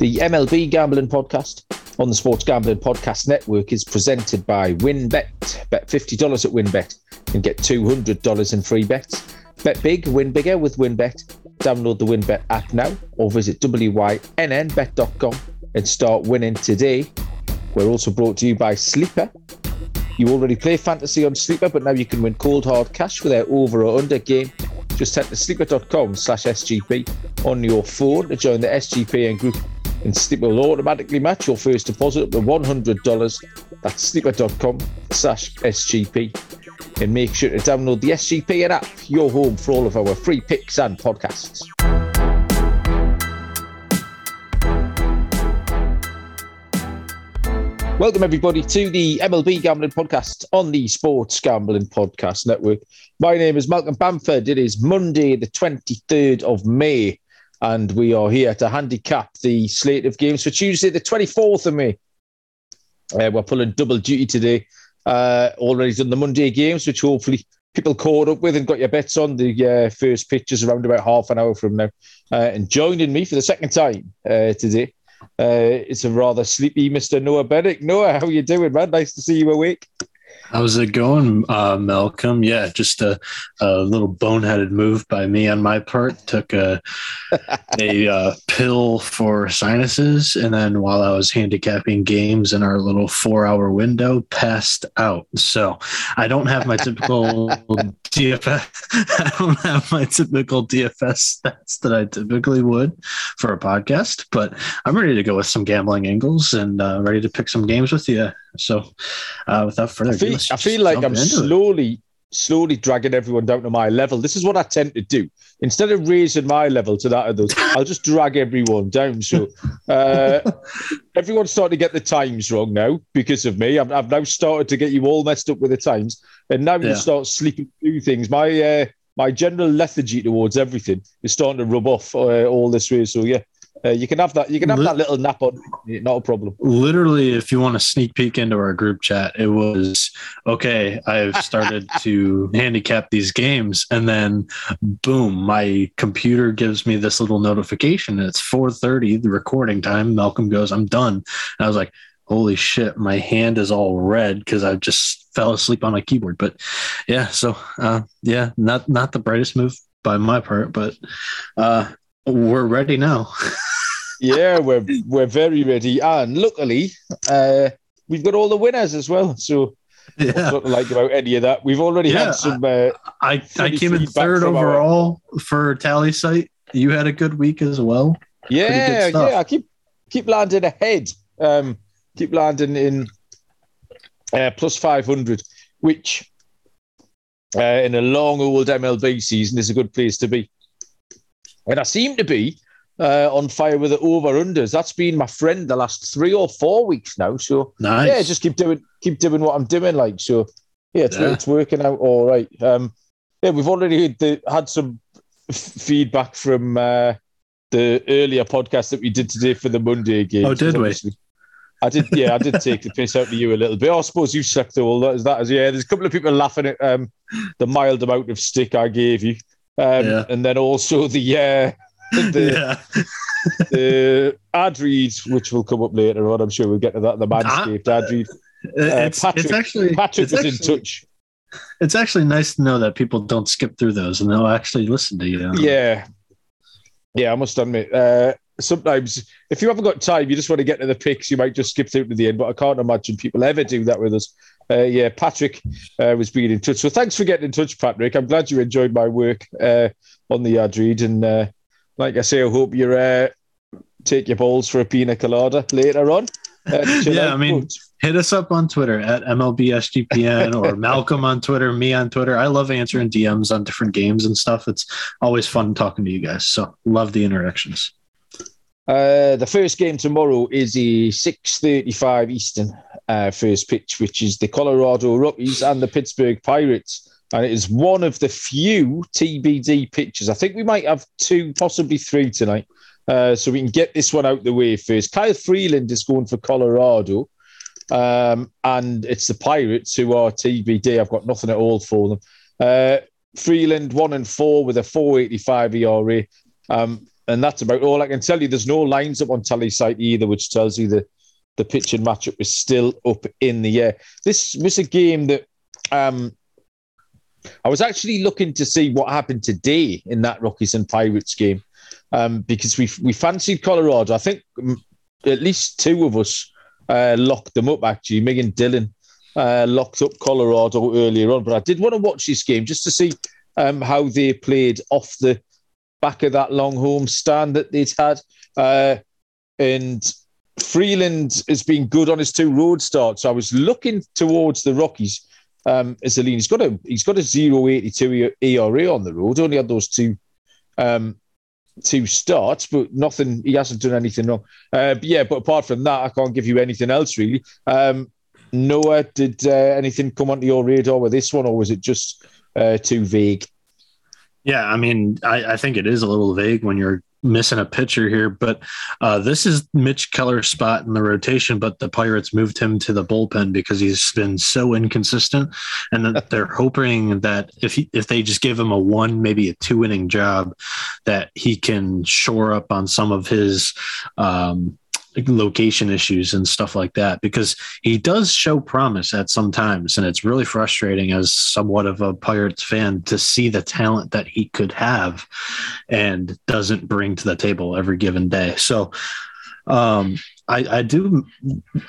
The MLB Gambling Podcast on the Sports Gambling Podcast Network is presented by WynnBET. Bet $50 at WynnBET and get $200 in free bets. Bet big, win bigger with WynnBET. Download the WynnBET app now or visit wynnbet.com and start winning today. We're also brought to you by Sleeper. You already play fantasy on Sleeper, but now you can win cold hard cash with their over or under game. Just head to sleeper.com slash SGP on your phone to join the SGP and group and Sleeper will automatically match your first deposit up to $100. That's sleeper.com slash SGP. And make sure to download the SGPN app, your home for all of our free picks and podcasts. Welcome, everybody, to the MLB Gambling Podcast on the Sports Gambling Podcast Network. My name is Malcolm Bamford. It is Monday, the 23rd of May, and we are here to handicap the slate of games for Tuesday, the 24th of May. Uh, we're pulling double duty today. Uh, already done the Monday games, which hopefully people caught up with and got your bets on. The uh, first pitches around about half an hour from now. Uh, and joining me for the second time uh, today uh, it's a rather sleepy Mr. Noah Bennett. Noah, how are you doing, man? Nice to see you awake. How's it going, uh, Malcolm? Yeah, just a, a, little boneheaded move by me on my part. Took a a uh, pill for sinuses, and then while I was handicapping games in our little four hour window, passed out. So I don't have my typical DFS. I don't have my typical DFS stats that I typically would for a podcast, but I'm ready to go with some gambling angles and uh, ready to pick some games with you. So, uh, without further ado, I feel like I'm slowly, it. slowly dragging everyone down to my level. This is what I tend to do. Instead of raising my level to that of those, I'll just drag everyone down. So uh, everyone's starting to get the times wrong now because of me. I've, I've, now started to get you all messed up with the times, and now yeah. you start sleeping through things. My uh, my general lethargy towards everything is starting to rub off uh, all this way. So yeah, uh, you can have that. You can have that little nap on. Not a problem. Literally, if you want to sneak peek into our group chat, it was okay. I've started to handicap these games, and then boom, my computer gives me this little notification. It's four thirty, the recording time. Malcolm goes, "I'm done." And I was like, "Holy shit!" My hand is all red because I just fell asleep on my keyboard. But yeah, so uh, yeah, not not the brightest move by my part, but uh, we're ready now. yeah, we're we're very ready, and luckily, uh, we've got all the winners as well. So, yeah. what like about any of that? We've already yeah, had some. Uh, I I came in third overall our... for site. You had a good week as well. Yeah, yeah. I keep keep landing ahead. Um, keep landing in uh, plus five hundred, which uh, in a long old MLB season is a good place to be. And I seem to be uh, on fire with the over unders. That's been my friend the last three or four weeks now. So nice. yeah, just keep doing keep doing what I'm doing. Like so, yeah, it's, yeah. it's working out all right. Um, yeah, we've already had, the, had some f- feedback from uh, the earlier podcast that we did today for the Monday game. Oh, did we? I did, yeah, I did take the piss out of you a little bit. I suppose you slept through all that. Is that as yeah? There's a couple of people laughing at um, the mild amount of stick I gave you, um, yeah. and then also the uh, the, yeah. the ad reads, which will come up later on. I'm sure we'll get to that. The Manscaped uh, ad read. Uh, it's, Patrick, it's actually Patrick it's was actually, in touch. It's actually nice to know that people don't skip through those and they'll actually listen to you. Yeah, yeah. I must admit, uh, sometimes if you haven't got time, you just want to get to the picks, you might just skip through to the end. But I can't imagine people ever do that with us. Uh, yeah, Patrick uh, was being in touch. So thanks for getting in touch, Patrick. I'm glad you enjoyed my work uh, on the ad read and uh, like I say, I hope you uh, take your balls for a pina colada later on. Yeah, I mean, hit us up on Twitter at MLBSGPN or Malcolm on Twitter, me on Twitter. I love answering DMs on different games and stuff. It's always fun talking to you guys. So love the interactions. Uh, the first game tomorrow is the 6.35 Eastern uh, first pitch, which is the Colorado Rockies and the Pittsburgh Pirates and it is one of the few TBD pitches. I think we might have two, possibly three tonight. Uh, so we can get this one out the way first. Kyle Freeland is going for Colorado, um, and it's the Pirates who are TBD. I've got nothing at all for them. Uh, Freeland one and four with a 4.85 ERA. Um, and that's about all I can tell you. There's no lines up on Tallysight either, which tells you the the pitch and matchup is still up in the air. This was a game that um, I was actually looking to see what happened today in that Rockies and Pirates game um, because we we fancied Colorado. I think mm, at least two of us uh, locked them up. Actually, Megan Dillon uh, locked up Colorado earlier on, but I did want to watch this game just to see um, how they played off the back of that long home stand that they'd had. Uh, and Freeland has been good on his two road starts. I was looking towards the Rockies. Um, Aline, he's got a he's got a 0.82 ERA on the road. Only had those two um, two starts, but nothing. He hasn't done anything wrong. Uh, but yeah, but apart from that, I can't give you anything else really. Um, Noah, did uh, anything come onto your radar with this one, or was it just uh, too vague? Yeah, I mean, I, I, think it is a little vague when you're missing a pitcher here, but uh, this is Mitch Keller's spot in the rotation, but the Pirates moved him to the bullpen because he's been so inconsistent, and they're hoping that if he, if they just give him a one, maybe a two inning job, that he can shore up on some of his um, location issues and stuff like that because he does show promise at some times and it's really frustrating as somewhat of a pirates fan to see the talent that he could have and doesn't bring to the table every given day. So um, I, I, do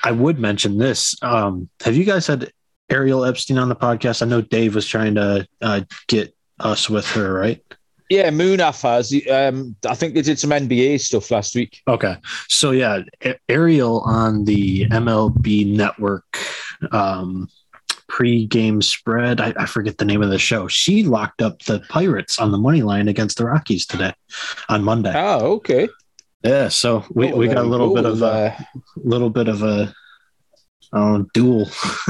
i would mention this um, have you guys had ariel epstein on the podcast? I know dave was trying to uh, get us with her right yeah, Munaf has. Um, I think they did some NBA stuff last week. Okay, so yeah, Ariel on the MLB Network um, pre-game spread. I, I, forget the name of the show. She locked up the Pirates on the money line against the Rockies today on Monday. Oh, okay. Yeah, so we, oh, we got a little bit of a little bit of a uh, duel.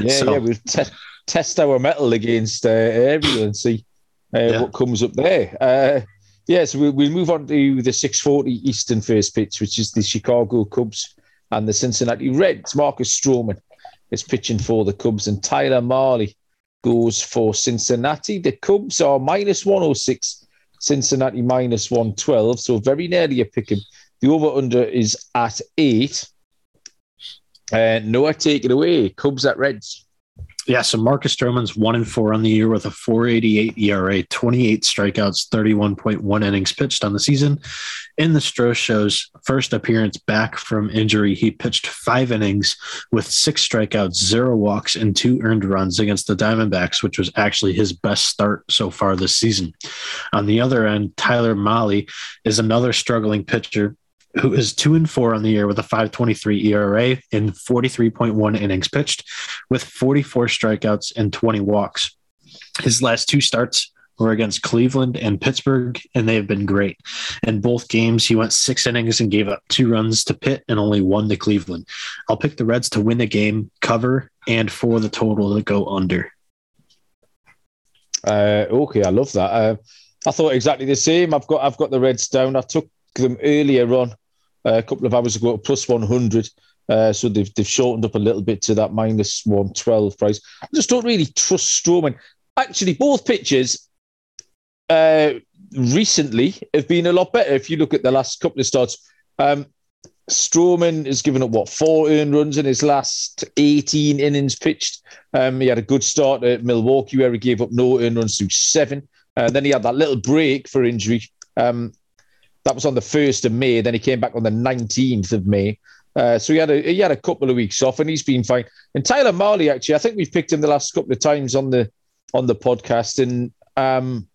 yeah, so. yeah, we te- test our mettle against uh, Ariel and see uh, yeah. what comes up there. Uh, yeah, so we, we'll move on to the 640 Eastern first pitch, which is the Chicago Cubs and the Cincinnati Reds. Marcus Stroman is pitching for the Cubs, and Tyler Mahle goes for Cincinnati. The Cubs are minus 106, Cincinnati minus 112, so very nearly a pick. The over under is at eight. Uh, Noah, take it away. Cubs at Reds. Yeah, so Marcus Stroman's one and four on the year with a 488 ERA, 28 strikeouts, 31.1 innings pitched on the season. In the Stro Show's first appearance back from injury, he pitched five innings with six strikeouts, zero walks, and two earned runs against the Diamondbacks, which was actually his best start so far this season. On the other end, Tyler Mahle is another struggling pitcher who is two and four on the year with a 523 ERA in 43.1 innings pitched with 44 strikeouts and 20 walks. His last two starts were against Cleveland and Pittsburgh, and they have been great. In both games, he went six innings and gave up two runs to Pitt and only one to Cleveland. I'll pick the Reds to win the game, cover, and for the total to go under. Uh, okay, I love that. Uh, I thought exactly the same. I've got I've got the Reds down. I took them earlier on a couple of hours ago, plus 100. Uh, so they've, they've shortened up a little bit to that minus 112 price. I just don't really trust Stroman. Actually, both pitches uh, recently have been a lot better. If you look at the last couple of starts, um, Stroman has given up what four earned runs in his last 18 innings pitched. Um, he had a good start at Milwaukee where he gave up no earned runs through seven. And uh, then he had that little break for injury. Um, that was on the first of May. Then he came back on the nineteenth of May. Uh, so he had a he had a couple of weeks off, and he's been fine. And Tyler Mahle, actually, I think we've picked him the last couple of times on the on the podcast, and um,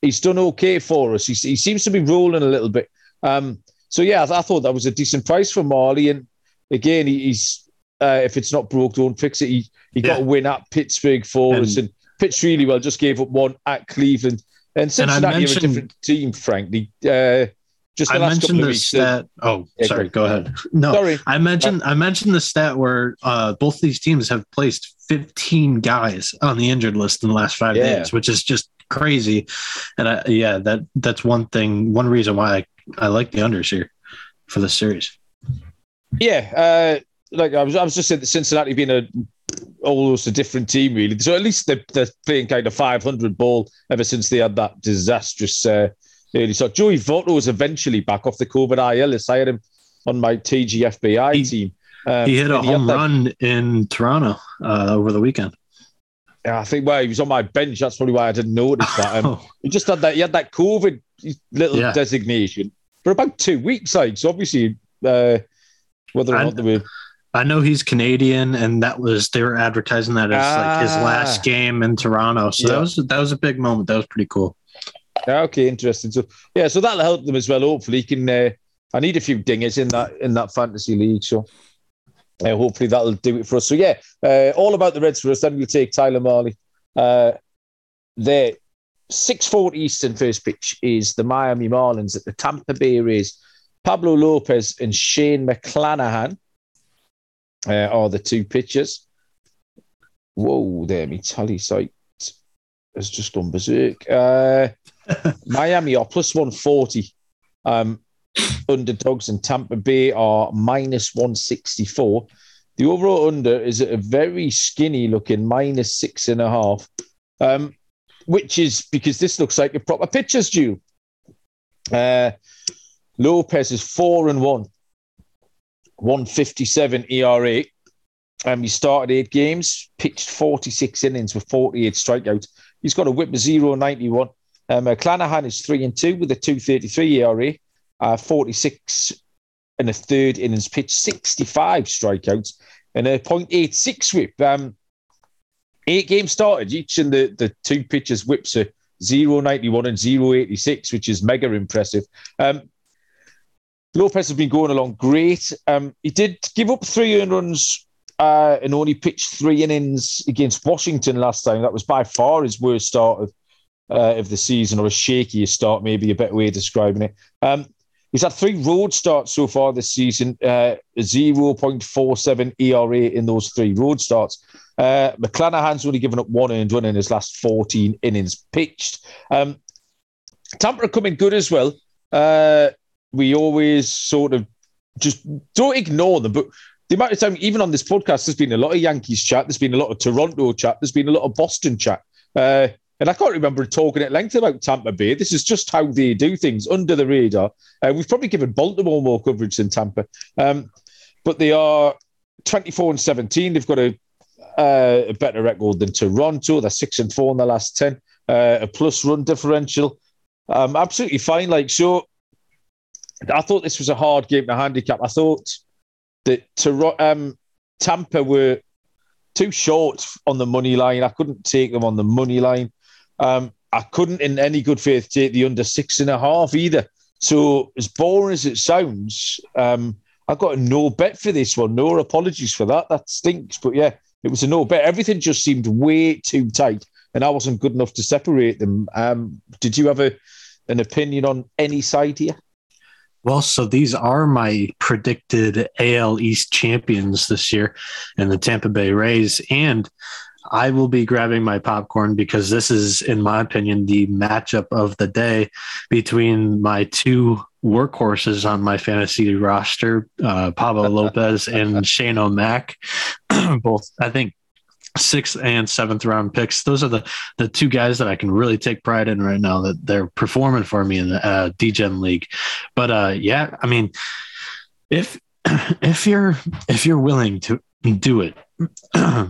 he's done okay for us. He, he seems to be rolling a little bit. Um, so yeah, I, I, thought that was a decent price for Mahle, And again, he, he's uh, if it's not broke, don't fix it. He he yeah. got a win at Pittsburgh for and, us and pitched really well. Just gave up one at Cleveland. And Cincinnati and are a different team, frankly. Uh, just I mentioned the stat. Oh, yeah, sorry. Go ahead. No, sorry. I mentioned I mentioned the stat where uh, both these teams have placed 15 guys on the injured list in the last five yeah. days, which is just crazy. And I, yeah, that that's one thing. One reason why I, I like the unders here for the series. Yeah, uh, like I was, I was just saying that Cincinnati being a almost a different team, really. So at least they're, they're playing kind of 500 ball ever since they had that disastrous. Uh, early. So Joey Votto was eventually back off the COVID IL. I had him on my TGFBI He- team. Um, he hit a he had home that- run in Toronto uh, over the weekend. Yeah, I think well, he was on my bench. That's probably why I didn't notice that. Um, he just had that. He had that COVID little Yeah. designation for about two weeks. Like, so obviously, uh, whether or I- not they were I know he's Canadian, and that was they were advertising that as like his Ah. last game in Toronto. So Yeah. that was that was a big moment. That was pretty cool. Okay, interesting. So yeah, so that'll help them as well. Hopefully, he can. Uh, I need a few dingers in that in that fantasy league. So uh, hopefully that'll do it for us. So yeah, uh, all about the Reds for us. Then we'll take Tyler Mahle. Uh, there, six forty Eastern first pitch is the Miami Marlins at the Tampa Bay Rays. Pablo Lopez and Shane McClanahan uh, are the two pitchers. Whoa, there, me Tallysight has just gone berserk. Miami are plus 140. Um, underdogs and Tampa Bay are minus 164. The overall under is a very skinny looking minus six and a half, um, which is because this looks like a proper pitcher's duel. Uh, Lopez is four and one, 157 ERA. Um, he started eight games, pitched 46 innings with 48 strikeouts. He's got a whip of 091. Um, Clanahan is three and two with a 233 ERA, uh, 46 and a third innings pitched, 65 strikeouts, and a 0.86 whip. Um, eight games started, each and the, the two pitchers' whips are 091 and 086, which is mega impressive. Um, Lopez has been going along great. Um, he did give up three earned runs uh, and only pitched three innings against Washington last time. That was by far his worst start of uh, of the season, or a shakiest start, maybe a better way of describing it. Um, he's had three road starts so far this season, uh, 0.47 ERA in those three road starts. Uh, McClanahan's only given up one earned run in his last 14 innings pitched. Um, Tampa are coming good as well. Uh, we always sort of just don't ignore them, but the amount of time, even on this podcast, there's been a lot of Yankees chat, there's been a lot of Toronto chat, there's been a lot of Boston chat. Uh, and I can't remember talking at length about Tampa Bay. This is just how they do things under the radar. Uh, we've probably given Baltimore more coverage than Tampa, um, but they are 24 and 17. They've got a, uh, a better record than Toronto. They're six and four in the last 10, uh, a plus run differential. Um, absolutely fine. Like, so I thought this was a hard game to handicap. I thought that um, Tampa were too short on the money line. I couldn't take them on the money line. Um, I couldn't, in any good faith, take the under six and a half either. So, as boring as it sounds, um, I got a no bet for this one. No apologies for that. That stinks. But yeah, it was a no bet. Everything just seemed way too tight, and I wasn't good enough to separate them. Um, did you have a, an opinion on any side here? Well, so these are my predicted AL East champions this year in the Tampa Bay Rays. And I will be grabbing my popcorn because this is, in my opinion, the matchup of the day between my two workhorses on my fantasy roster, uh, Pablo Lopez and Shane O'Mac. Both, I think, sixth and seventh round picks. Those are the the two guys that I can really take pride in right now that they're performing for me in the uh, DGen league. But uh, yeah, I mean, if if you're if you're willing to do it.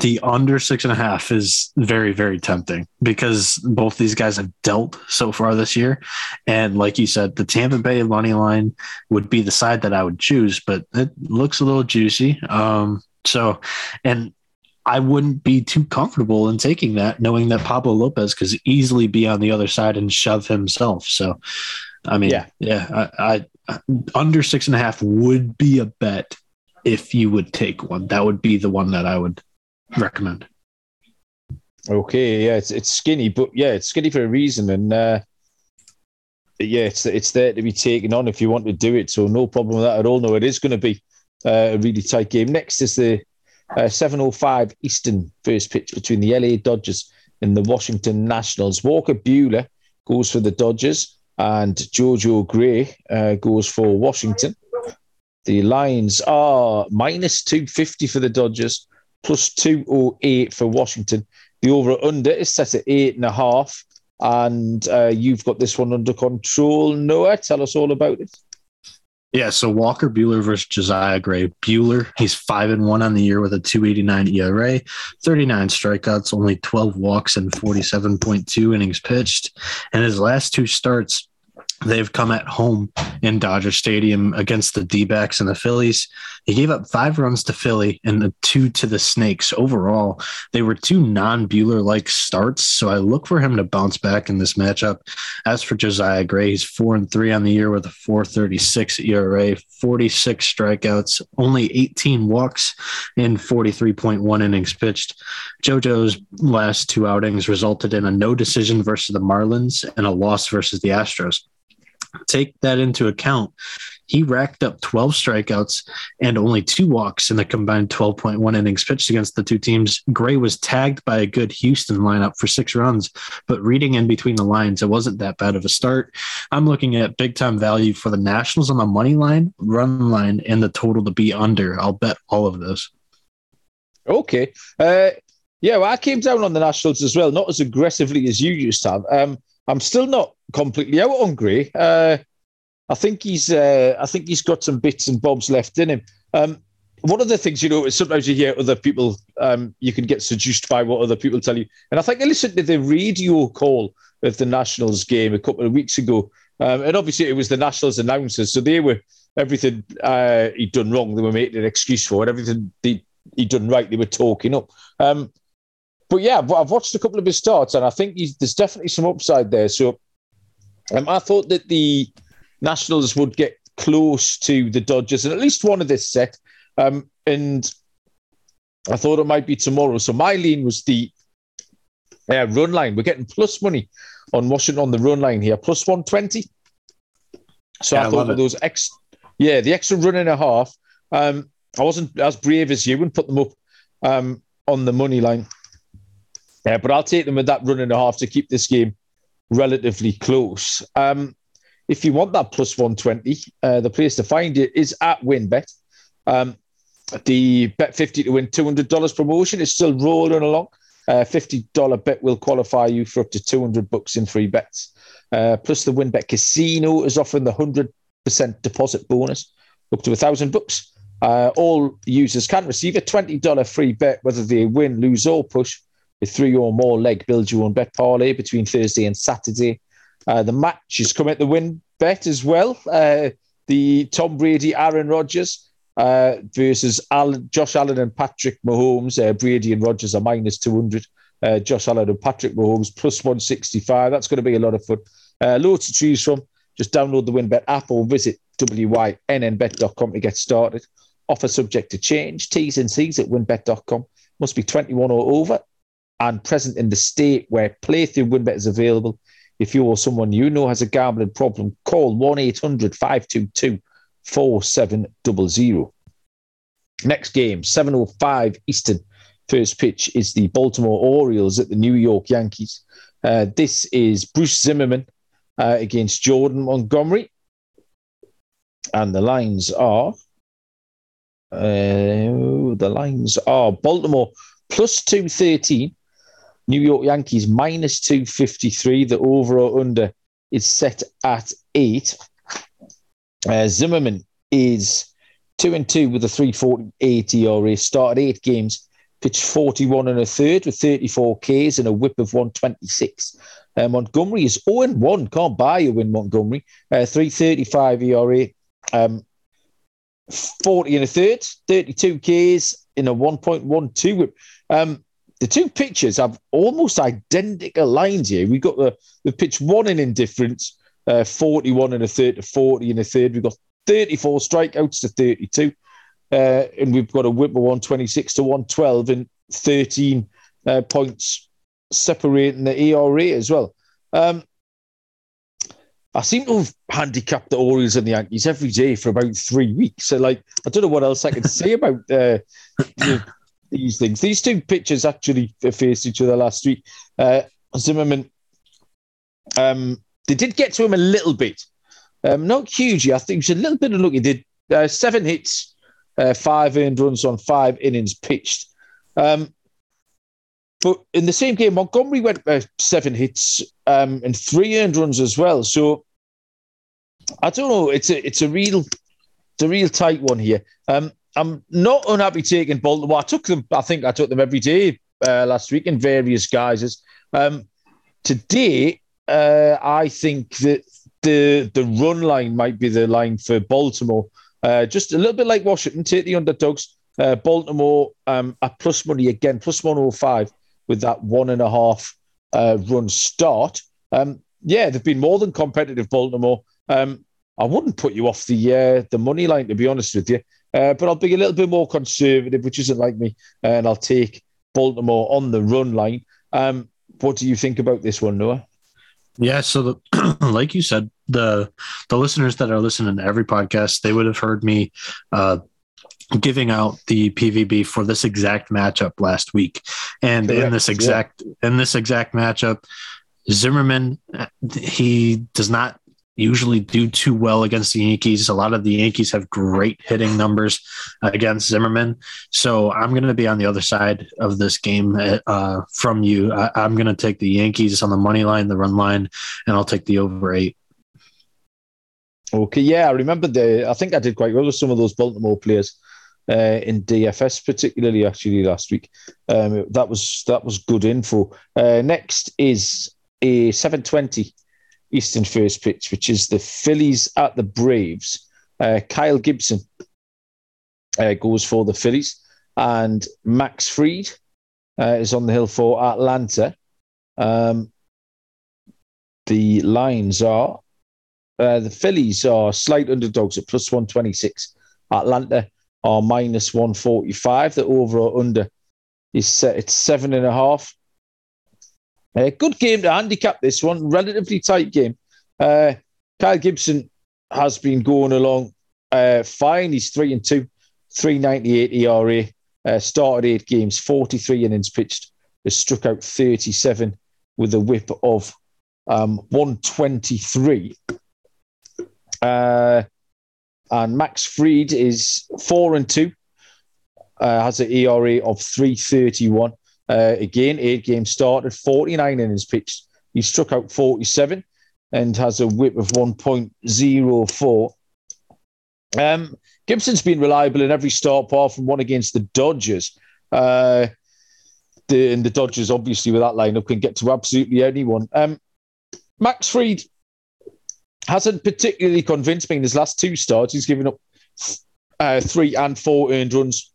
The under six and a half is very, very tempting because both these guys have dealt so far this year. And like you said, the Tampa Bay money line would be the side that I would choose, but it looks a little juicy. Um, so, and I wouldn't be too comfortable in taking that, knowing that Pablo Lopez could easily be on the other side and shove himself. So, I mean, Yeah. yeah, I, I under six and a half would be a bet if you would take one. That would be the one that I would recommend. Okay, yeah, it's it's skinny, but yeah, it's skinny for a reason, and uh, yeah, it's it's there to be taken on if you want to do it. So no problem with that at all. No, it is going to be uh, a really tight game. Next is the uh, 7:05 Eastern first pitch between the LA Dodgers and the Washington Nationals. Walker Buehler goes for the Dodgers, and Jojo Gray uh, goes for Washington. The lines are minus 250 for the Dodgers, plus 208 for Washington. The over under is set at eight and a half. and uh, you've got this one under control. Noah, tell us all about it. Yeah, so Walker Buehler versus Josiah Gray. Buehler, he's five and one on the year with a 289 ERA, 39 strikeouts, only 12 walks, and 47.2 innings pitched. And his last two starts, They've come at home in Dodger Stadium against the D backs and the Phillies. He gave up five runs to Philly and two to the Snakes. Overall, they were two non Buehler like starts. So I look for him to bounce back in this matchup. As for Josiah Gray, he's four and three on the year with a 436 ERA, 46 strikeouts, only 18 walks in 43.1 innings pitched. JoJo's last two outings resulted in a no decision versus the Marlins and a loss versus the Astros take that into account, he racked up 12 strikeouts and only two walks in the combined 12.1 innings pitched against the two teams. Gray was tagged by a good Houston lineup for six runs, but reading in between the lines, it wasn't that bad of a start. I'm looking at big time value for the Nationals on the money line, run line, and the total to be under. I'll bet all of those. Okay. Uh, yeah, well, I came down on the Nationals as well, not as aggressively as you used to have. Um, I'm still not completely out on Gray. Uh, I think he's uh, I think he's got some bits and bobs left in him. Um, one of the things you know is sometimes you hear other people um, you can get seduced by what other people tell you, and I think I listened to the radio call of the Nationals game a couple of weeks ago, um, and obviously it was the Nationals announcers, so they were everything uh, he'd done wrong, they were making an excuse for it. Everything he, he'd done right, they were talking up. Um, but yeah, I've watched a couple of his starts, and I think there's definitely some upside there. So um, I thought that the Nationals would get close to the Dodgers in at least one of this set. Um, and I thought it might be tomorrow. So my lean was the uh, run line. We're getting plus money on Washington on the run line here, plus 120. So yeah, I thought those ex, yeah, the extra run and a half. Um, I wasn't as brave as you and put them up um, on the money line. Yeah, but I'll take them with that run and a half to keep this game relatively close. Um, if you want that plus 120, uh, the place to find it is at WynnBET. Um, the bet 50 to win $200 promotion is still rolling along. Uh, $50 bet will qualify you for up to 200 bucks in free bets. Uh, plus, the WynnBET Casino is offering the 100% deposit bonus up to a thousand bucks. Uh, all users can receive a $20 free bet, whether they win, lose, or push three or more leg build your own bet parlay between Thursday and Saturday. Uh, the match is coming at the win bet as well. Uh, the Tom Brady, Aaron Rodgers uh, versus Alan, Josh Allen and Patrick Mahomes. Uh, Brady and Rodgers are minus 200. Uh, Josh Allen and Patrick Mahomes plus 165. That's going to be a lot of fun. Uh, loads to choose from. Just download the WynnBET app or visit wynnbet.com to get started. Offer subject to change. T's and C's at wynnbet.com. Must be 21 or over and present in the state where playthrough WynnBET is available. If you or someone you know has a gambling problem, call 1 800 522 4700. Next game, 7.05 Eastern. First pitch is the Baltimore Orioles at the New York Yankees. Uh, this is Bruce Zimmermann uh, against Jordan Montgomery. And the lines are uh, the lines are Baltimore plus 213 New York Yankees minus 253. The over or under is set at eight. Uh, Zimmermann is two and two with a 348 ERA. Started eight games, pitched 41 and a third with 34 Ks and a whip of 126. Uh, Montgomery is 0 and 1. Can't buy a win, Montgomery. Uh, 335 ERA. Um, 40 and a third, 32 Ks in a 1.12 whip. Um, the two pitchers have almost identical lines here. We've got the, the pitch one in indifference, uh, 41 and a third to 40 and a third. We've got 34 strikeouts to 32. Uh, and we've got a whip of 126 to 112 and 13 uh, points separating the ERA as well. Um, I seem to have handicapped the Orioles and the Yankees every day for about three weeks. So, like, I don't know what else I can say about uh, the, these things. These two pitchers actually faced each other last week. Uh, Zimmermann, um, they did get to him a little bit, um, not hugely. I think it was a little bit unlucky. He did uh, seven hits, uh, five earned runs on five innings pitched. Um, but in the same game, Montgomery went uh, seven hits um, and three earned runs as well. So I don't know. It's a it's a real it's a real tight one here. Um, I'm not unhappy taking Baltimore. I took them. I think I took them every day uh, last week in various guises. Um, today, uh, I think that the the run line might be the line for Baltimore. Uh, just a little bit like Washington, take the underdogs. Uh, Baltimore um, at plus money again, plus 105 with that one and a half uh, run start. Um, yeah, they've been more than competitive, Baltimore. Um, I wouldn't put you off the uh, the money line, to be honest with you. Uh, but I'll be a little bit more conservative, which isn't like me, and I'll take Baltimore on the run line. Um, what do you think about this one, Noah? Yeah, so the, like you said, the the listeners that are listening to every podcast, they would have heard me uh, giving out the PVB for this exact matchup last week, and Correct. in this exact yeah. in this exact matchup, Zimmermann he does not usually do too well against the Yankees. A lot of the Yankees have great hitting numbers against Zimmermann. So I'm going to be on the other side of this game uh, from you. I, am going to take the Yankees on the money line, the run line, and I'll take the over eight. Okay, yeah, I remember the. I think I did quite well with some of those Baltimore players uh, in DFS, particularly actually last week. Um, that was that was good info. Uh, next is a 720 Eastern first pitch, which is the Phillies at the Braves. Uh, Kyle Gibson uh, goes for the Phillies, and Max Fried uh, is on the hill for Atlanta. Um, the lines are uh, the Phillies are slight underdogs at plus 126. Atlanta are minus 145. The over or under is set at seven and a half. A uh, good game to handicap this one, relatively tight game. Uh, Kyle Gibson has been going along uh, fine. He's three and two, 398 ERA. Uh, started eight games, 43 innings pitched, has struck out 37 with a whip of um, 123. Uh, and Max Fried is four and two, uh, has an ERA of 331. Uh, again, eight games started, 49 innings pitched. He struck out 47 and has a whip of 1.04. Um, Gibson's been reliable in every start, apart from one against the Dodgers. Uh, the, and the Dodgers, obviously, with that lineup, can get to absolutely anyone. Um, Max Fried hasn't particularly convinced me in his last two starts. He's given up uh, three and four earned runs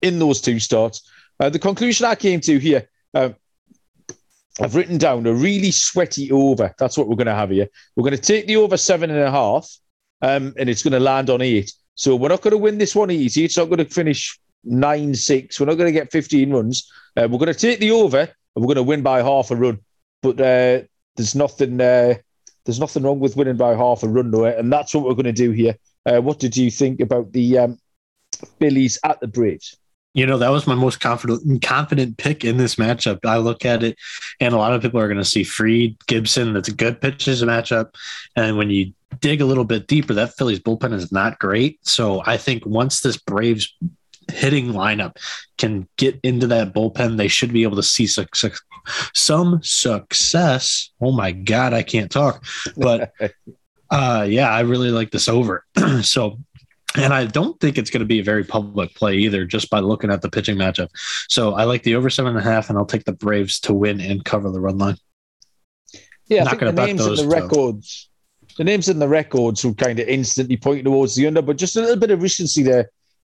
in those two starts. Uh, the conclusion I came to here, uh, I've written down a really sweaty over. That's what we're going to have here. We're going to take the over seven and a half, um, and it's going to land on eight. So we're not going to win this one easy. It's not going to finish nine six. We're not going to get fifteen runs. Uh, we're going to take the over, and we're going to win by half a run. But uh, there's nothing. Uh, there's nothing wrong with winning by half a run, though, and that's what we're going to do here. Uh, what did you think about the um, Phillies at the Braves? You know, that was my most confident confident pick in this matchup. I look at it, and a lot of people are going to see Fried Gibson. That's a good pitches matchup, and when you dig a little bit deeper, that Phillies bullpen is not great. So I think once this Braves hitting lineup can get into that bullpen, they should be able to see success, some success. Oh my God, I can't talk. But uh, yeah, I really like this over. so and I don't think it's going to be a very public play either, just by looking at the pitching matchup. So I like the over seven and a half, and I'll take the Braves to win and cover the run line. Yeah, I think the names in the records, the names in the records will kind of instantly point towards the under, but just a little bit of recency there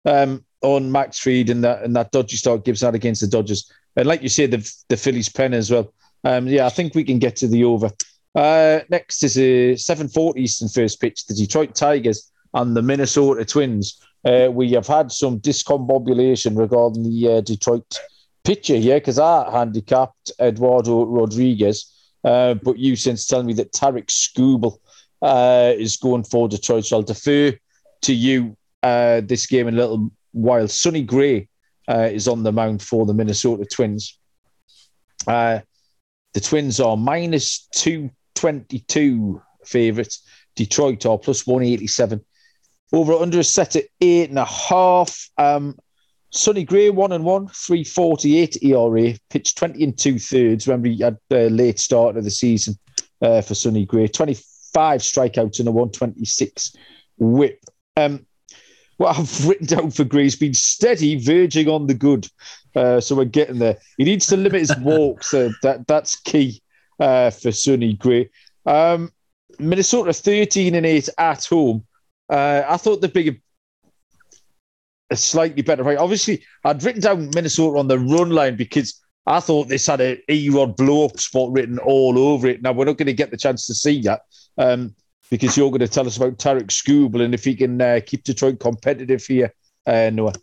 um, on Max Fried and that and that dodgy start Gibbs had against the Dodgers, and like you said, the the Phillies pen as well. Um, yeah, I think we can get to the over. Uh, next is a 7:40 Eastern first pitch. The Detroit Tigers and the Minnesota Twins. Uh, we have had some discombobulation regarding the uh, Detroit pitcher here because I handicapped Eduardo Rodriguez, uh, but you since telling me that Tarek Skubal uh, is going for Detroit. So I'll defer to you uh, this game in a little while. Sonny Gray uh, is on the mound for the Minnesota Twins. the Twins are minus 222 favourites. Detroit are plus 187 over under is set at eight and a half. Um, Sonny Gray, one and one, 348 ERA, pitched 20 and two thirds. Remember, he had a late start of the season uh, for Sonny Gray, 25 strikeouts and a 126 whip. Um, what I've written down for Gray has been steady, verging on the good. Uh, so we're getting there. He needs to limit his walks. Uh, that that's key uh, for Sonny Gray. Um, Minnesota 13 and 8 at home. Uh, I thought the bigger a slightly better fight. Obviously, I'd written down Minnesota on the run line because I thought this had a E-Rod blow up spot written all over it. Now we're not going to get the chance to see that um, because you're going to tell us about Tarek Skubal and if he can uh, keep Detroit competitive here, uh, Noah.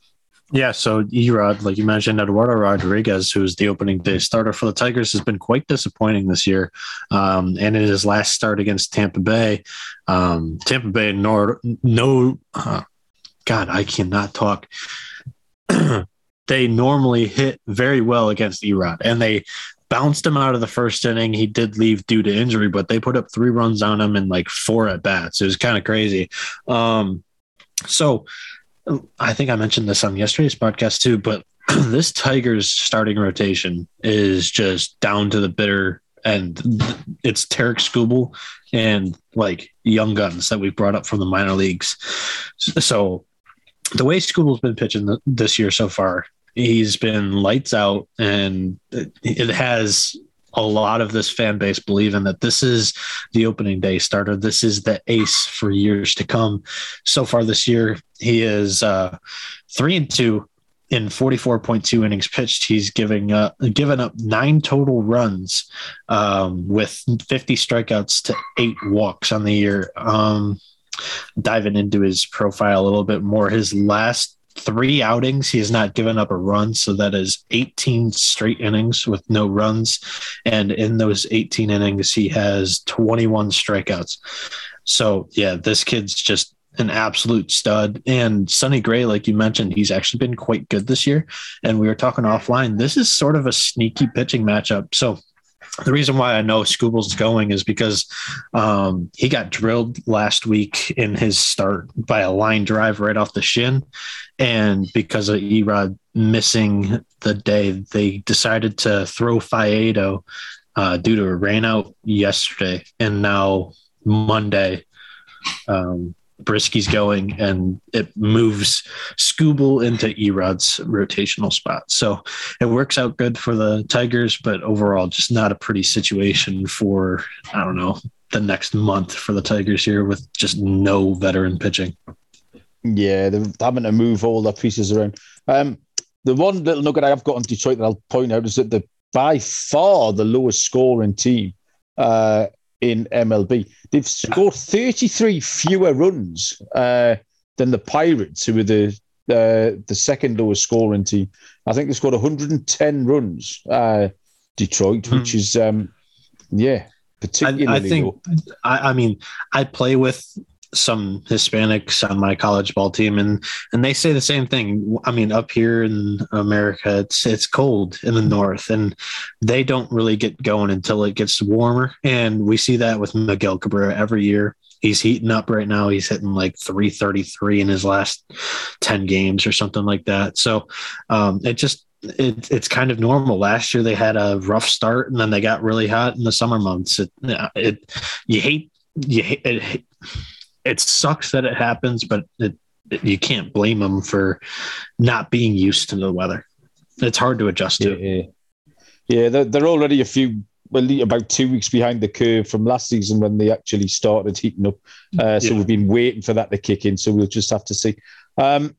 Yeah, so Erod, like you mentioned, Eduardo Rodriguez, who's the opening day starter for the Tigers, has been quite disappointing this year. Um, and in his last start against Tampa Bay, um, Tampa Bay nor, no, uh, God, I cannot talk. they normally hit very well against Erod, and they bounced him out of the first inning. He did leave due to injury, but they put up three runs on him in like four at bats. It was kind of crazy. Um, so I think I mentioned this on yesterday's podcast too, but this Tigers starting rotation is just down to the bitter and it's Tarek Skubal and like young guns that we've brought up from the minor leagues. So the way Skubal's been pitching this year so far, he's been lights out and it has a lot of this fan base believing that this is the opening day starter. This is the ace for years to come. So far this year, he is uh, three and two in 44.2 innings pitched. He's giving up given up nine total runs um, with 50 strikeouts to eight walks on the year. Um, diving into his profile a little bit more, his last three outings, he has not given up a run. So that is 18 straight innings with no runs. And in those 18 innings, he has 21 strikeouts. So, yeah, this kid's just an absolute stud. And Sonny Gray, like you mentioned, he's actually been quite good this year. And we were talking offline. This is sort of a sneaky pitching matchup. So, the reason why I know Skubal's going is because um, he got drilled last week in his start by a line drive right off the shin. And because of Erod missing the day, they decided to throw Faedo uh, due to a rainout yesterday. And now Monday, um, Brieske's going and it moves Skubal into Erod's rotational spot. So it works out good for the Tigers, but overall, just not a pretty situation for, I don't know, the next month for the Tigers here with just no veteran pitching. Yeah, they're having to move all their pieces around. Um, the one little nugget I've got on Detroit that I'll point out is that the by far the lowest scoring team uh, in MLB. They've scored 33 fewer runs uh, than the Pirates, who were the uh, the second lowest scoring team. I think they scored 110 runs, uh, Detroit, which mm. is um, yeah, particularly. I, I think. I, I, mean, I play with some Hispanics on my college ball team, and and they say the same thing. I mean, up here in America, it's it's cold in the north, and they don't really get going until it gets warmer. And we see that with Miguel Cabrera every year. He's heating up right now. He's hitting like 333 in his last 10 games or something like that. So um, it just it, it's kind of normal. Last year they had a rough start and then they got really hot in the summer months. It, it you hate you hate it, it sucks that it happens, but it, it, you can't blame them for not being used to the weather. It's hard to adjust to. Yeah, yeah they're, they're already a few, well, about two weeks behind the curve from last season when they actually started heating up. Uh, so yeah. we've been waiting for that to kick in. So we'll just have to see. Um,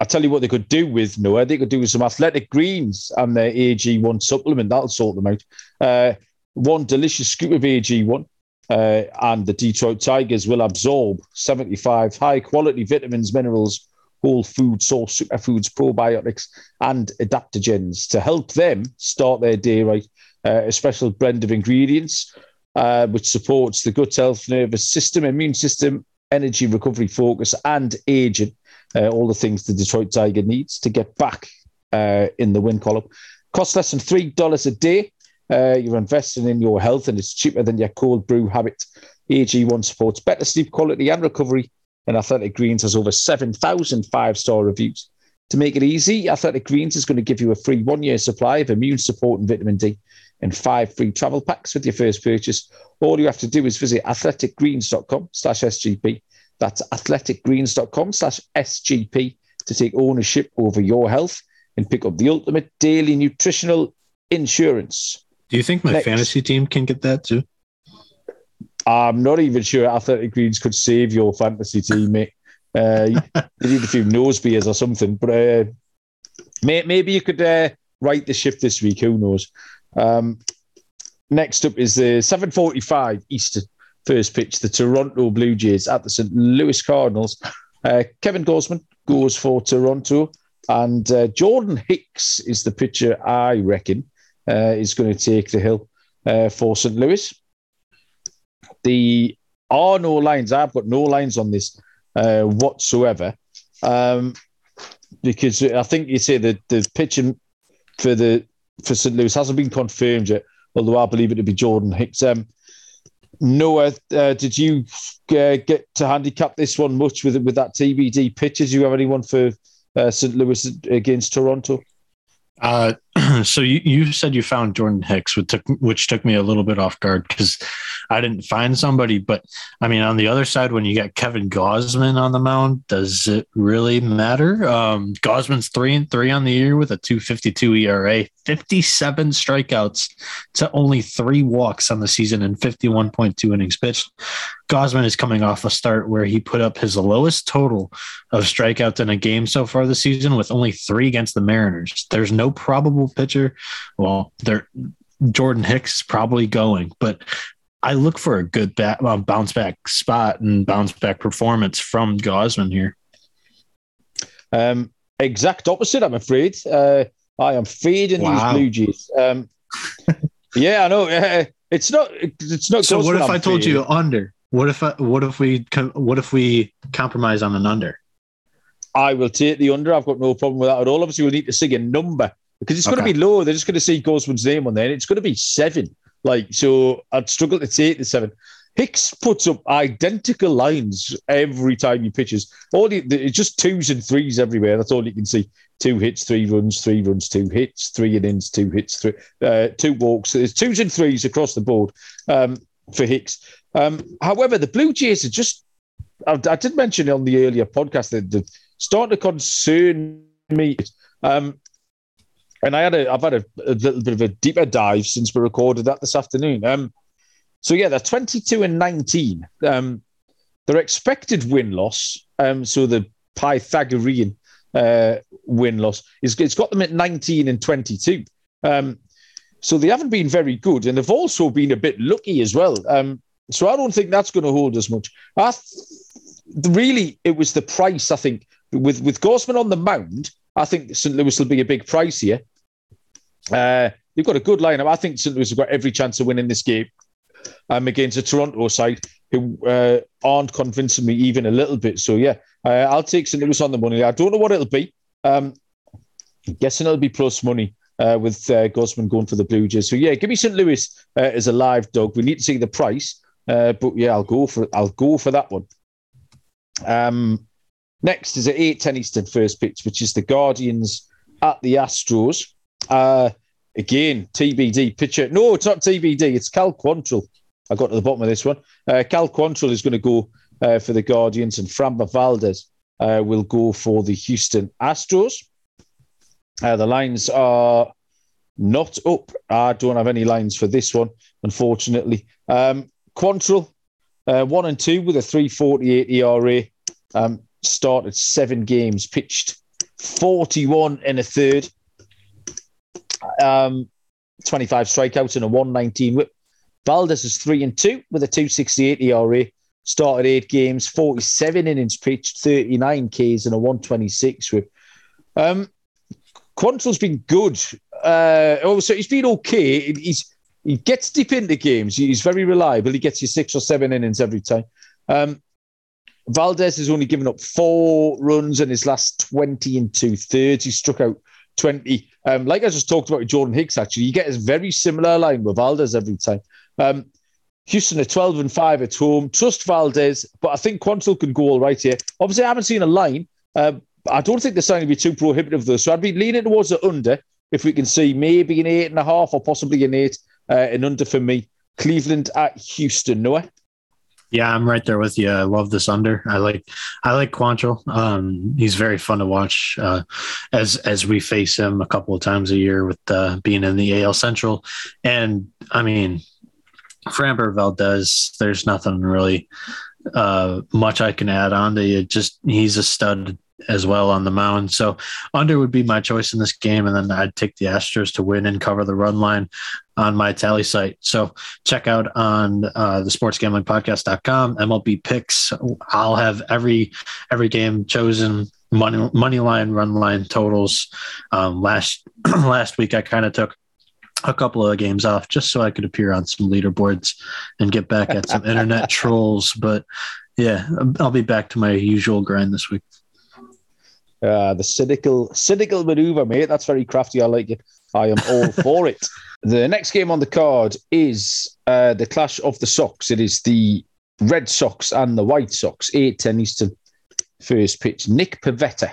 I'll tell you what they could do with Noah. They could do with some athletic greens and their AG1 supplement. That'll sort them out. Uh, one delicious scoop of AG1 uh, and the Detroit Tigers will absorb 75 high quality vitamins, minerals, whole food source superfoods, probiotics, and adaptogens to help them start their day right. Uh, a special blend of ingredients uh, which supports the gut health, nervous system, immune system, energy recovery focus, and aging. Uh, all the things the Detroit Tiger needs to get back uh, in the win column. Costs less than $3 a day. Uh, you're investing in your health and it's cheaper than your cold brew habit. AG1 supports better sleep quality and recovery, and Athletic Greens has over 7,000 five star reviews. To make it easy, Athletic Greens is going to give you a free one year supply of immune support and vitamin D and five free travel packs with your first purchase. All you have to do is visit athleticgreens.com slash SGP. That's athleticgreens.com slash SGP to take ownership over your health and pick up the ultimate daily nutritional insurance. Do you think my Next. fantasy team can get that too? I'm not even sure Athletic Greens could save your fantasy team, mate. Uh, you need a few nose beers or something, but uh, may, maybe you could uh, write the shift this week. Who knows? Um, next up is the 7:45 Eastern first pitch. The Toronto Blue Jays at the St. Louis Cardinals. Uh, Kevin Gausman goes for Toronto, and uh, Jordan Hicks is the pitcher I reckon uh, is going to take the hill uh, for St. Louis. The are no lines. I've got no lines on this uh, whatsoever. Um, because I think you say that the pitching for the for St. Louis hasn't been confirmed yet, although I believe it to be Jordan Hicks. Um, Noah, uh, did you uh, get to handicap this one much with with that TBD pitches? You have anyone for uh, St. Louis against Toronto? So you, you said you found Jordan Hicks, which took which took me a little bit off guard because I didn't find somebody. But I mean, on the other side, when you got Kevin Gausman on the mound, does it really matter? Um, Gausman's three and three on the year with a two fifty two ERA, fifty seven strikeouts to only three walks on the season, and fifty one point two innings pitched. Gausman is coming off a start where he put up his lowest total of strikeouts in a game so far this season with only three against the Mariners. There's no probable pitcher. Well, there Jordan Hicks is probably going, but I look for a good bat, uh, bounce back spot and bounce back performance from Gausman here. Um, exact opposite, I'm afraid. Uh, I am fading wow. these Blue Jays. Um, yeah, I know. Uh, it's not. It's not. So what if I'm I told you under? What if I, what if we what if we compromise on an under? I will take the under. I've got no problem with that at all. Obviously, we'll need to see a number because it's okay. going to be low. They're just going to see Gausman's name on there. it's going to be seven. Like so, I'd struggle to take the seven. Hicks puts up identical lines every time he pitches. All he, it's just twos and threes everywhere. That's all you can see. Two hits, three runs, three runs, two hits, three innings, two hits, three, uh, two walks. There's twos and threes across the board um, for Hicks. Um, however, the Blue Jays are just, I, I did mention on the earlier podcast that they're starting to concern me. Um, and I had a, I've had a, a, little bit of a deeper dive since we recorded that this afternoon. Um, so yeah, they're 22 and 19. Um, their expected win loss, um, so the Pythagorean uh, win loss, is it's got them at 19 and 22. Um, so they haven't been very good, and they've also been a bit lucky as well. Um, so I don't think that's going to hold as much. I th- really, it was the price. I think with with Gausman on the mound, I think St. Louis will be a big price here. Uh, they've got a good lineup. I think St. Louis have got every chance of winning this game um, against a Toronto side who uh, aren't convincing me even a little bit. So yeah, uh, I'll take St. Louis on the money. I don't know what it'll be. Um, guessing it'll be plus money uh, with uh, Gausman going for the Blue Jays. So yeah, give me St. Louis uh, as a live dog. We need to see the price. Uh, but yeah, I'll go for I'll go for that one. Um, next is at eight ten Eastern first pitch, which is the Guardians at the Astros. Uh, again, TBD pitcher. No, it's not TBD. It's Cal Quantrill. I got to the bottom of this one. Uh, Cal Quantrill is going to go uh, for the Guardians, and Framber Valdez uh, will go for the Houston Astros. Uh, the lines are not up. I don't have any lines for this one, unfortunately. Um, Quantrill, uh, one and two with a 348 ERA. Um, started seven games, pitched 41 in a third. Um, 25 strikeouts and a 119 whip. Valdez is three and two with a 268 ERA. Started eight games, 47 innings pitched, 39 Ks and a 126 whip. Um, Quantrill's been good. Uh, oh, so he's been okay. He's he gets deep into games. He's very reliable. He gets you six or seven innings every time. Um, Valdez has only given up four runs in his last 20 and two thirds. He struck out 20. Um, like I just talked about with Jordan Hicks, actually, you get a very similar line with Valdez every time. Um, Houston are 12 and 5 at home. Trust Valdez, but I think Quantrill can go all right here. Obviously, I haven't seen a line, uh, I don't think the sign will be too prohibitive though. So I'd be leaning towards the under if we can see maybe an eight and a half or possibly an eight uh, and under for me. Cleveland at Houston, Noah. Yeah, I'm right there with you. I love this under. I like I like Quantrill. Um, he's very fun to watch uh, as as we face him a couple of times a year with uh, being in the AL Central. And I mean, Framber Valdez, there's nothing really uh, much I can add on to you. Just he's a stud as well on the mound. So under would be my choice in this game, and then I'd take the Astros to win and cover the run line on my Tallysight. So check out on uh, the sportsgamblingpodcast.com, MLB picks. I'll have every every game chosen money money line, run line totals. Um, last last week I kind of took a couple of games off just so I could appear on some leaderboards and get back at some internet trolls. But yeah, I'll be back to my usual grind this week. Uh, the cynical, cynical maneuver, mate. That's very crafty. I like it. I am all for it. The next game on the card is uh, the clash of the Sox. It is the Red Sox and the White Sox. 8 10 Eastern first pitch. Nick Pivetta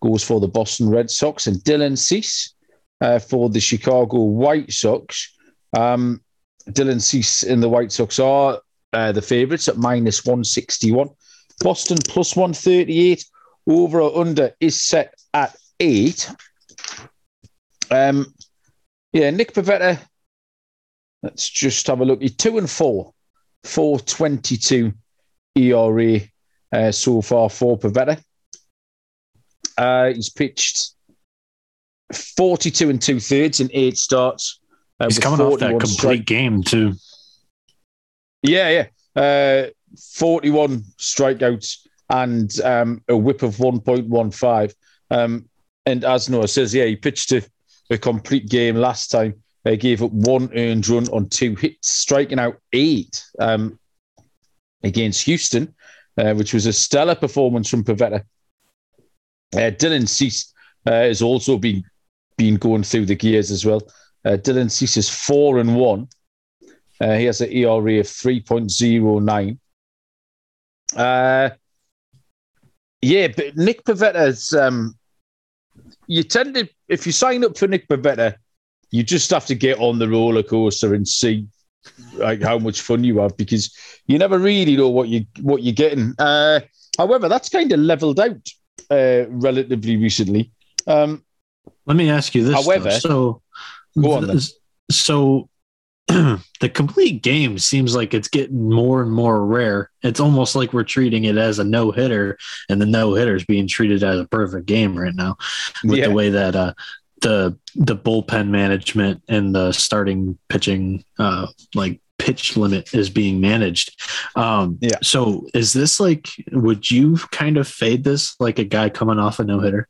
goes for the Boston Red Sox and Dylan Cease uh, for the Chicago White Sox. Um, Dylan Cease and the White Sox are uh, the favourites at minus 161. Boston plus 138 over or under is set at eight. Um, yeah, Nick Pivetta. Let's just have a look. He's two and four, four twenty-two ERA uh, so far for Pivetta. Uh, he's pitched forty-two and two thirds in eight starts. Uh, he's coming off that complete strike- game too. Yeah, yeah. Uh, Forty-one strikeouts and um, a whip of 1.15. Um, and as Noah says, yeah, he pitched a, a complete game last time. He gave up one earned run on two hits, striking out eight um, against Houston, uh, which was a stellar performance from Pivetta. Uh, Dylan Cease uh, has also been been going through the gears as well. Uh, Dylan Cease is four and one. Uh, he has an ERA of three point zero nine. Yeah, but Nick Pivetta's. Um, you tend to, if you sign up for Nick Pivetta, you just have to get on the roller coaster and see like how much fun you have because you never really know what you what you're getting. Uh, however, that's kind of leveled out uh, relatively recently. Um, Let me ask you this. However, though. so go on. So the complete game seems like it's getting more and more rare. It's almost like we're treating it as a no hitter, and the no hitter is being treated as a perfect game right now, with yeah. the way that uh, the the bullpen management and the starting pitching uh, like pitch limit is being managed. Um, yeah. So is this like? Would you kind of fade this like a guy coming off a no hitter?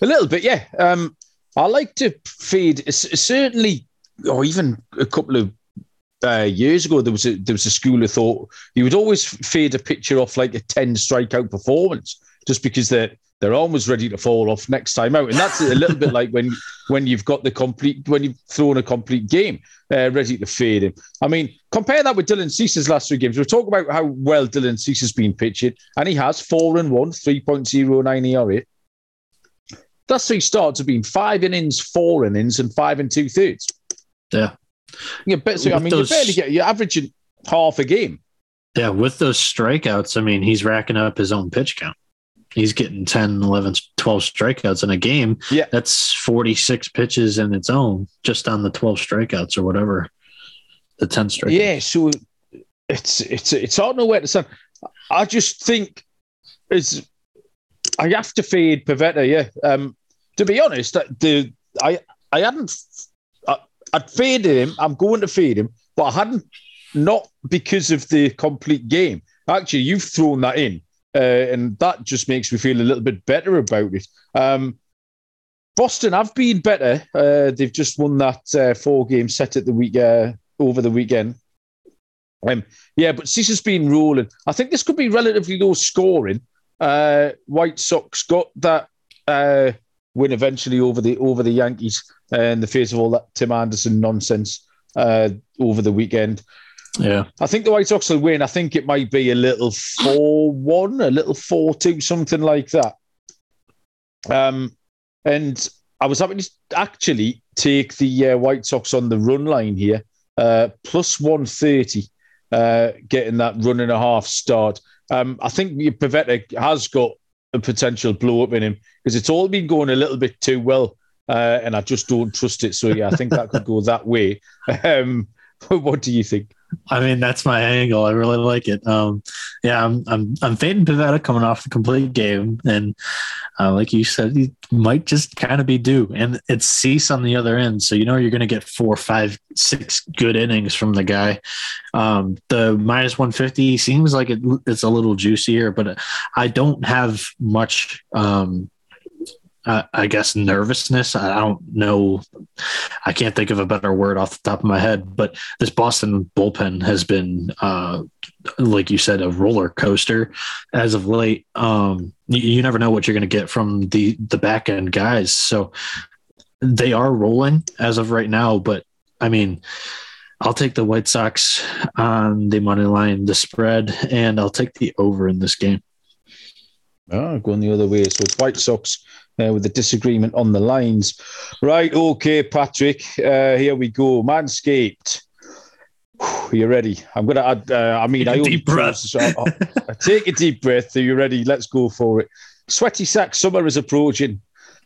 A little bit, yeah. Um, I like to fade. Certainly or even a couple of uh, years ago, there was a there was a school of thought you would always fade a picture off like a ten strikeout performance just because their arm was ready to fall off next time out, and that's a little bit like when when you've got the complete when you've thrown a complete game uh, ready to fade him. I mean, compare that with Dylan Cease's last three games. We're talking about how well Dylan Cease has been pitching, and he has four and one, three point zero nine ERA. That's three starts have been five innings, four innings, and five and two thirds. Yeah. Yeah, but so, I mean, those, you barely get you're averaging half a game. Yeah, with those strikeouts, I mean, he's racking up his own pitch count. He's getting 10, 11, 12 strikeouts in a game. Yeah. That's 46 pitches in its own, just on the 12 strikeouts or whatever. The 10 strikeouts. Yeah, so it's it's it's hard to know where to stand. I just think is I have to fade Pivetta, yeah. Um, to be honest, the I I hadn't I'd faded him. I'm going to fade him, but I hadn't not because of the complete game. Actually, you've thrown that in, uh, and that just makes me feel a little bit better about it. Um, Boston have been better. Uh, they've just won that uh, four game set at the week uh, over the weekend. Um, yeah, but Cease has been rolling. I think this could be relatively low scoring. Uh, White Sox got that uh, win eventually over the over the Yankees uh, in the face of all that Tim Anderson nonsense uh, over the weekend. Yeah, I think the White Sox will win. I think it might be a little four-one, a little four-two, something like that. Um, and I was having to actually take the uh, White Sox on the run line here, uh, plus 130, uh, getting that run and a half start. Um, I think Pivetta has got a potential blow up in him because it's all been going a little bit too well. Uh, and I just don't trust it. So, yeah, I think that could go that way. Um, what do you think? I mean, that's my angle. I really like it. Um, yeah, I'm I'm I'm fading Pivetta coming off the complete game, and uh, like you said, he might just kind of be due. And it's Cease on the other end, so you know you're going to get four, five, six good innings from the guy. Um, the minus 150 seems like it, it's a little juicier, but I don't have much um, uh, I guess nervousness. I don't know. I can't think of a better word off the top of my head, but this Boston bullpen has been, uh, like you said, a roller coaster as of late. Um, you, you never know what you're going to get from the the back end guys. So they are rolling as of right now, but I mean. I'll take the White Sox on the money line, the spread, and I'll take the over in this game. Oh, going the other way. So it's White Sox uh, with a disagreement on the lines. Right, okay, Patrick, uh, here we go. Manscaped. Are you ready? I'm to add, uh, I mean, take I deep breath. So I, I take a deep breath. Are you ready? Let's go for it. Sweaty sack summer is approaching,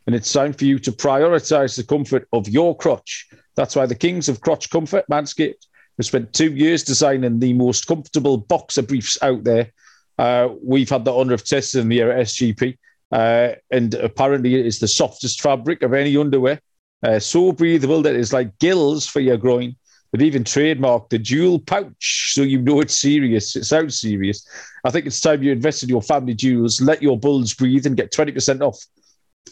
and it's time for you to prioritize the comfort of your crotch. That's why the kings of crotch comfort, Manscaped, have spent two years designing the most comfortable boxer briefs out there. Uh, we've had the honor of testing them here at SGP uh, and apparently it is the softest fabric of any underwear. Uh, so breathable that it's like gills for your groin. But even trademarked the dual pouch, so you know it's serious. It sounds serious. I think it's time you invest in your family jewels. Let your bulls breathe and get 20% off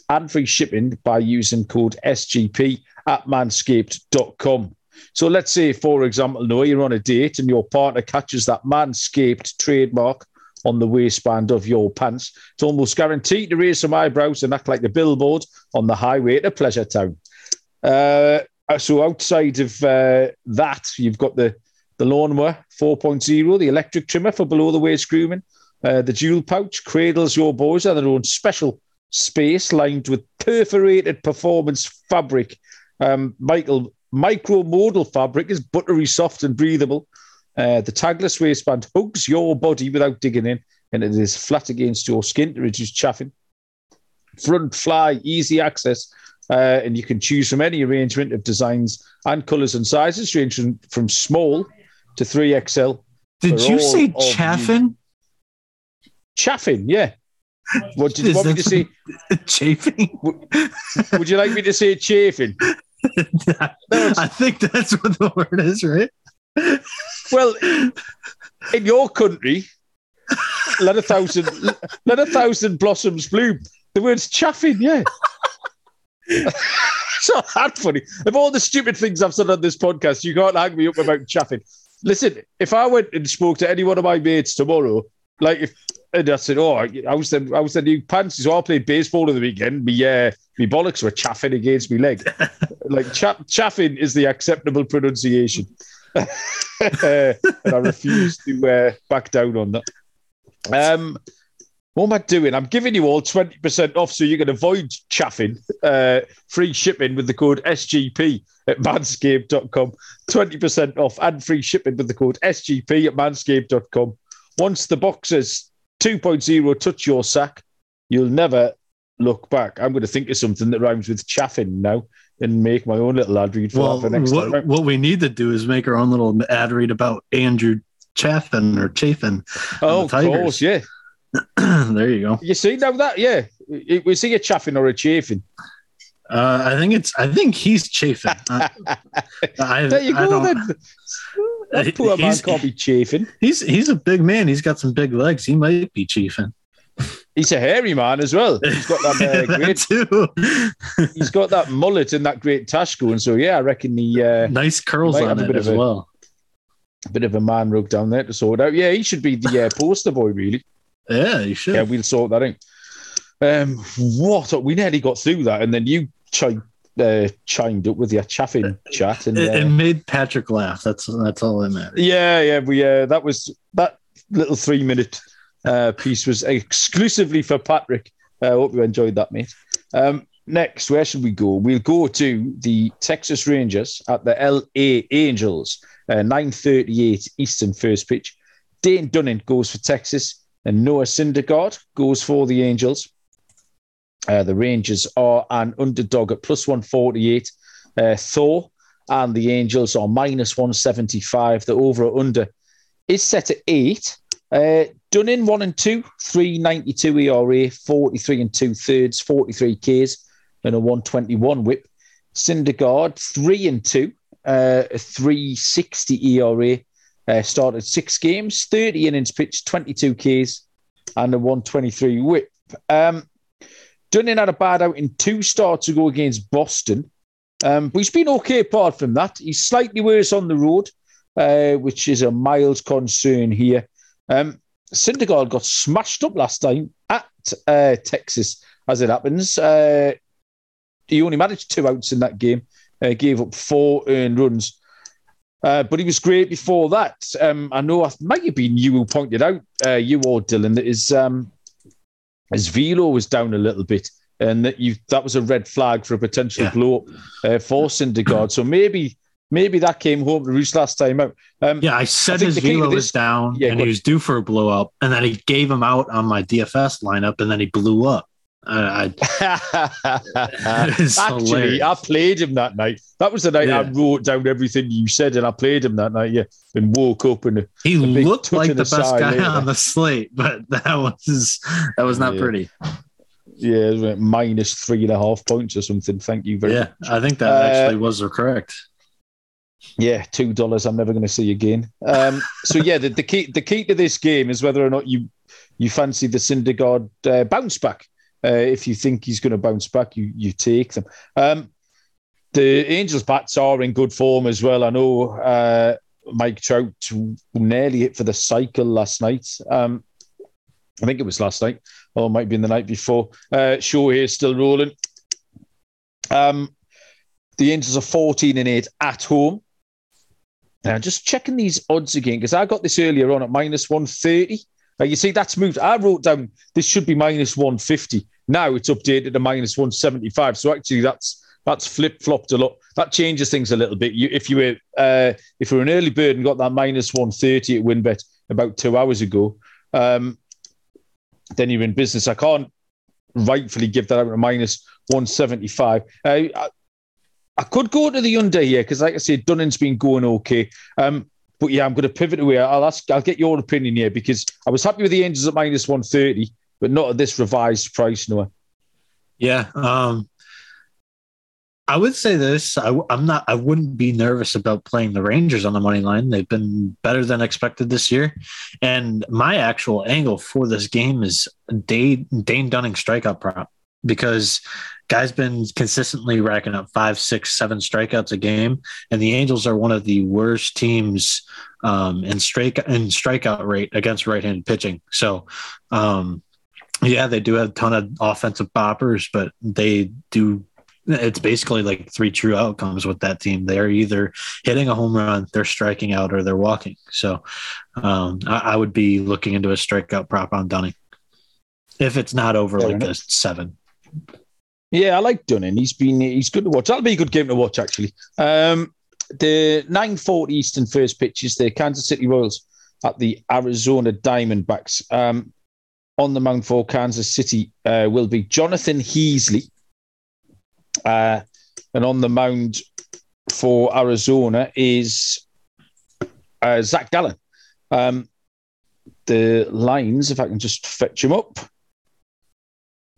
and free shipping by using code SGP at manscaped.com. So let's say, for example, no, you're on a date and your partner catches that manscaped trademark on the waistband of your pants. It's almost guaranteed to raise some eyebrows and act like the billboard on the highway to Pleasure Town. Uh, so outside of uh, that, you've got the the lawnmower 4.0, the electric trimmer for below the waist grooming. Uh, the dual pouch cradles your boys in their own special space lined with perforated performance fabric. Um, Michael, micro modal fabric is buttery soft and breathable. Uh, the tagless waistband hugs your body without digging in, and it is flat against your skin to reduce chafing. Front fly, easy access, uh, and you can choose from any arrangement of designs and colours and sizes, ranging from small to 3XL. Did you say chaffing? Chaffing, yeah. What did you want me to say? Chafing? Would, would you like me to say chafing? I think that's what the word is, right? Well, in your country, let a thousand let a thousand blossoms bloom. The word's chaffing, yeah. it's not that funny. Of all the stupid things I've said on this podcast, you can't hang me up about chaffing. Listen, if I went and spoke to any one of my mates tomorrow, like if and I said, "Oh, I was the I was the new pants." So I played baseball in the weekend. Me, uh, me bollocks were chaffing against me leg. like cha- chaffing is the acceptable pronunciation. and I refuse to uh, back down on that. Um, what am I doing? I'm giving you all 20% off so you can avoid chaffing. Uh, free shipping with the code SGP at manscaped.com. 20% off and free shipping with the code SGP at manscaped.com. Once the boxes 2.0 touch your sack, you'll never look back. I'm going to think of something that rhymes with chaffing now and make my own little ad read for well, for next what, time. What we need to do is make our own little ad read about Andrew Chaffin or Chafin. Oh, of course, yeah. there you go. You see now that, yeah, we see a Chaffin or a chafing? Uh, I think it's. I think he's chafing. Uh, I, there you go. Then. That poor man can't be chafing. He's he's a big man. He's got some big legs. He might be chafing. He's a hairy man as well. He's got that, uh, great. too. he's got that mullet and that great tash going. So yeah, I reckon the uh, nice curls on it as a, well. A bit of a man rug down there to sort out. Yeah, he should be the uh, poster boy, really. Yeah, he should. Yeah, we'll sort that out. Um, what we nearly got through that, and then you chimed, uh, chimed up with your chaffing chat, and it, uh, it, made Patrick laugh. That's that's all that matters. Yeah, yeah, we uh, that was that little three minute uh, piece was exclusively for Patrick. I uh, hope you enjoyed that, mate. Um, next, where should we go? We'll go to the Texas Rangers at the LA Angels, uh, 9.38 Eastern first pitch. Dane Dunning goes for Texas, and Noah Syndergaard goes for the Angels. Uh, the Rangers are an underdog at plus 148. Uh, Thor and the Angels are minus 175. The over or under is set at eight. Uh, Dunning one and two, 392 ERA, 43 and two thirds, 43 Ks, and a 121 whip. Syndergaard three and two, uh, 360 ERA, uh, started six games, 30 innings pitched, 22 Ks, and a 123 whip. Um, Dunning had a bad out in two starts ago against Boston, um, but he's been okay apart from that. He's slightly worse on the road, uh, which is a mild concern here. Um, Syndergaard got smashed up last time at uh, Texas, as it happens. Uh, he only managed two outs in that game, uh, gave up four earned runs. Uh, but he was great before that. Um, I know it might have been you who pointed out, uh, you or Dylan, that his, um, his velo was down a little bit and that you that was a red flag for a potential yeah. blow up uh, for Syndergaard. So maybe maybe that came home to roost last time out. Um, yeah, I said I his velo was down yeah, and he was due for a blow up, and then he gave him out on my DFS lineup, and then he blew up. Uh, I, Actually, I played him that night. That was the night yeah. I wrote down everything you said, and I played him that night. Yeah, and woke up and he looked like the, the best guy later. on the slate, but that was that was not yeah. pretty. Yeah, minus three and a half points or something. Thank you very yeah, much. I think that uh, actually was correct. Yeah, two dollars. I'm never going to see again. Um, so yeah, the, the, key the key to this game is whether or not you you fancy the Syndergaard uh, bounce back. Uh, if you think he's going to bounce back, you you take them. Um, the Angels bats are in good form as well. I know uh, Mike Trout nearly hit for the cycle last night. Um, I think it was last night, or it might be in the night before. Uh, Shohei is still rolling. Um, the Angels are 14 and 8 at home. Now, just checking these odds again, because I got this earlier on at minus 130. Now, you see, that's moved. I wrote down this should be minus 150. Now it's updated to minus 175. So actually, that's that's flip flopped a lot. That changes things a little bit. You, if you were uh, if you were an early bird and got that minus 130 at WynnBET about two hours ago, um, then you're in business. I can't rightfully give that out at minus 175. Uh, I, could go to the under here because, like I said, Dunning's been going okay. Um, but yeah, I'm going to pivot away. I'll ask. I'll get your opinion here because I was happy with the Angels at minus 130, but not at this revised price, Noah. Yeah, um, I would say this. I, am not. I wouldn't be nervous about playing the Rangers on the money line. They've been better than expected this year, and my actual angle for this game is Dane, Dane Dunning strikeout prop because guy's been consistently racking up five, six, seven strikeouts a game, and the Angels are one of the worst teams um, in strike in strikeout rate against right-handed pitching. So. Um, yeah, they do have a ton of offensive boppers, but they do it's basically like three true outcomes with that team. They're either hitting a home run, they're striking out, or they're walking. So um, I, I, would be looking into a strikeout prop on Dunning if it's not over Fair like enough. a seven. Yeah, I like Dunning. He's been he's good to watch. That'll be a good game to watch actually. Um, the 9:40 Eastern first pitch is the Kansas City Royals at the Arizona Diamondbacks. Um, on the mound for Kansas City uh, will be Jonathan Heasley. Uh, and on the mound for Arizona is uh, Zach Gallen. Um, the lines, if I can just fetch them up.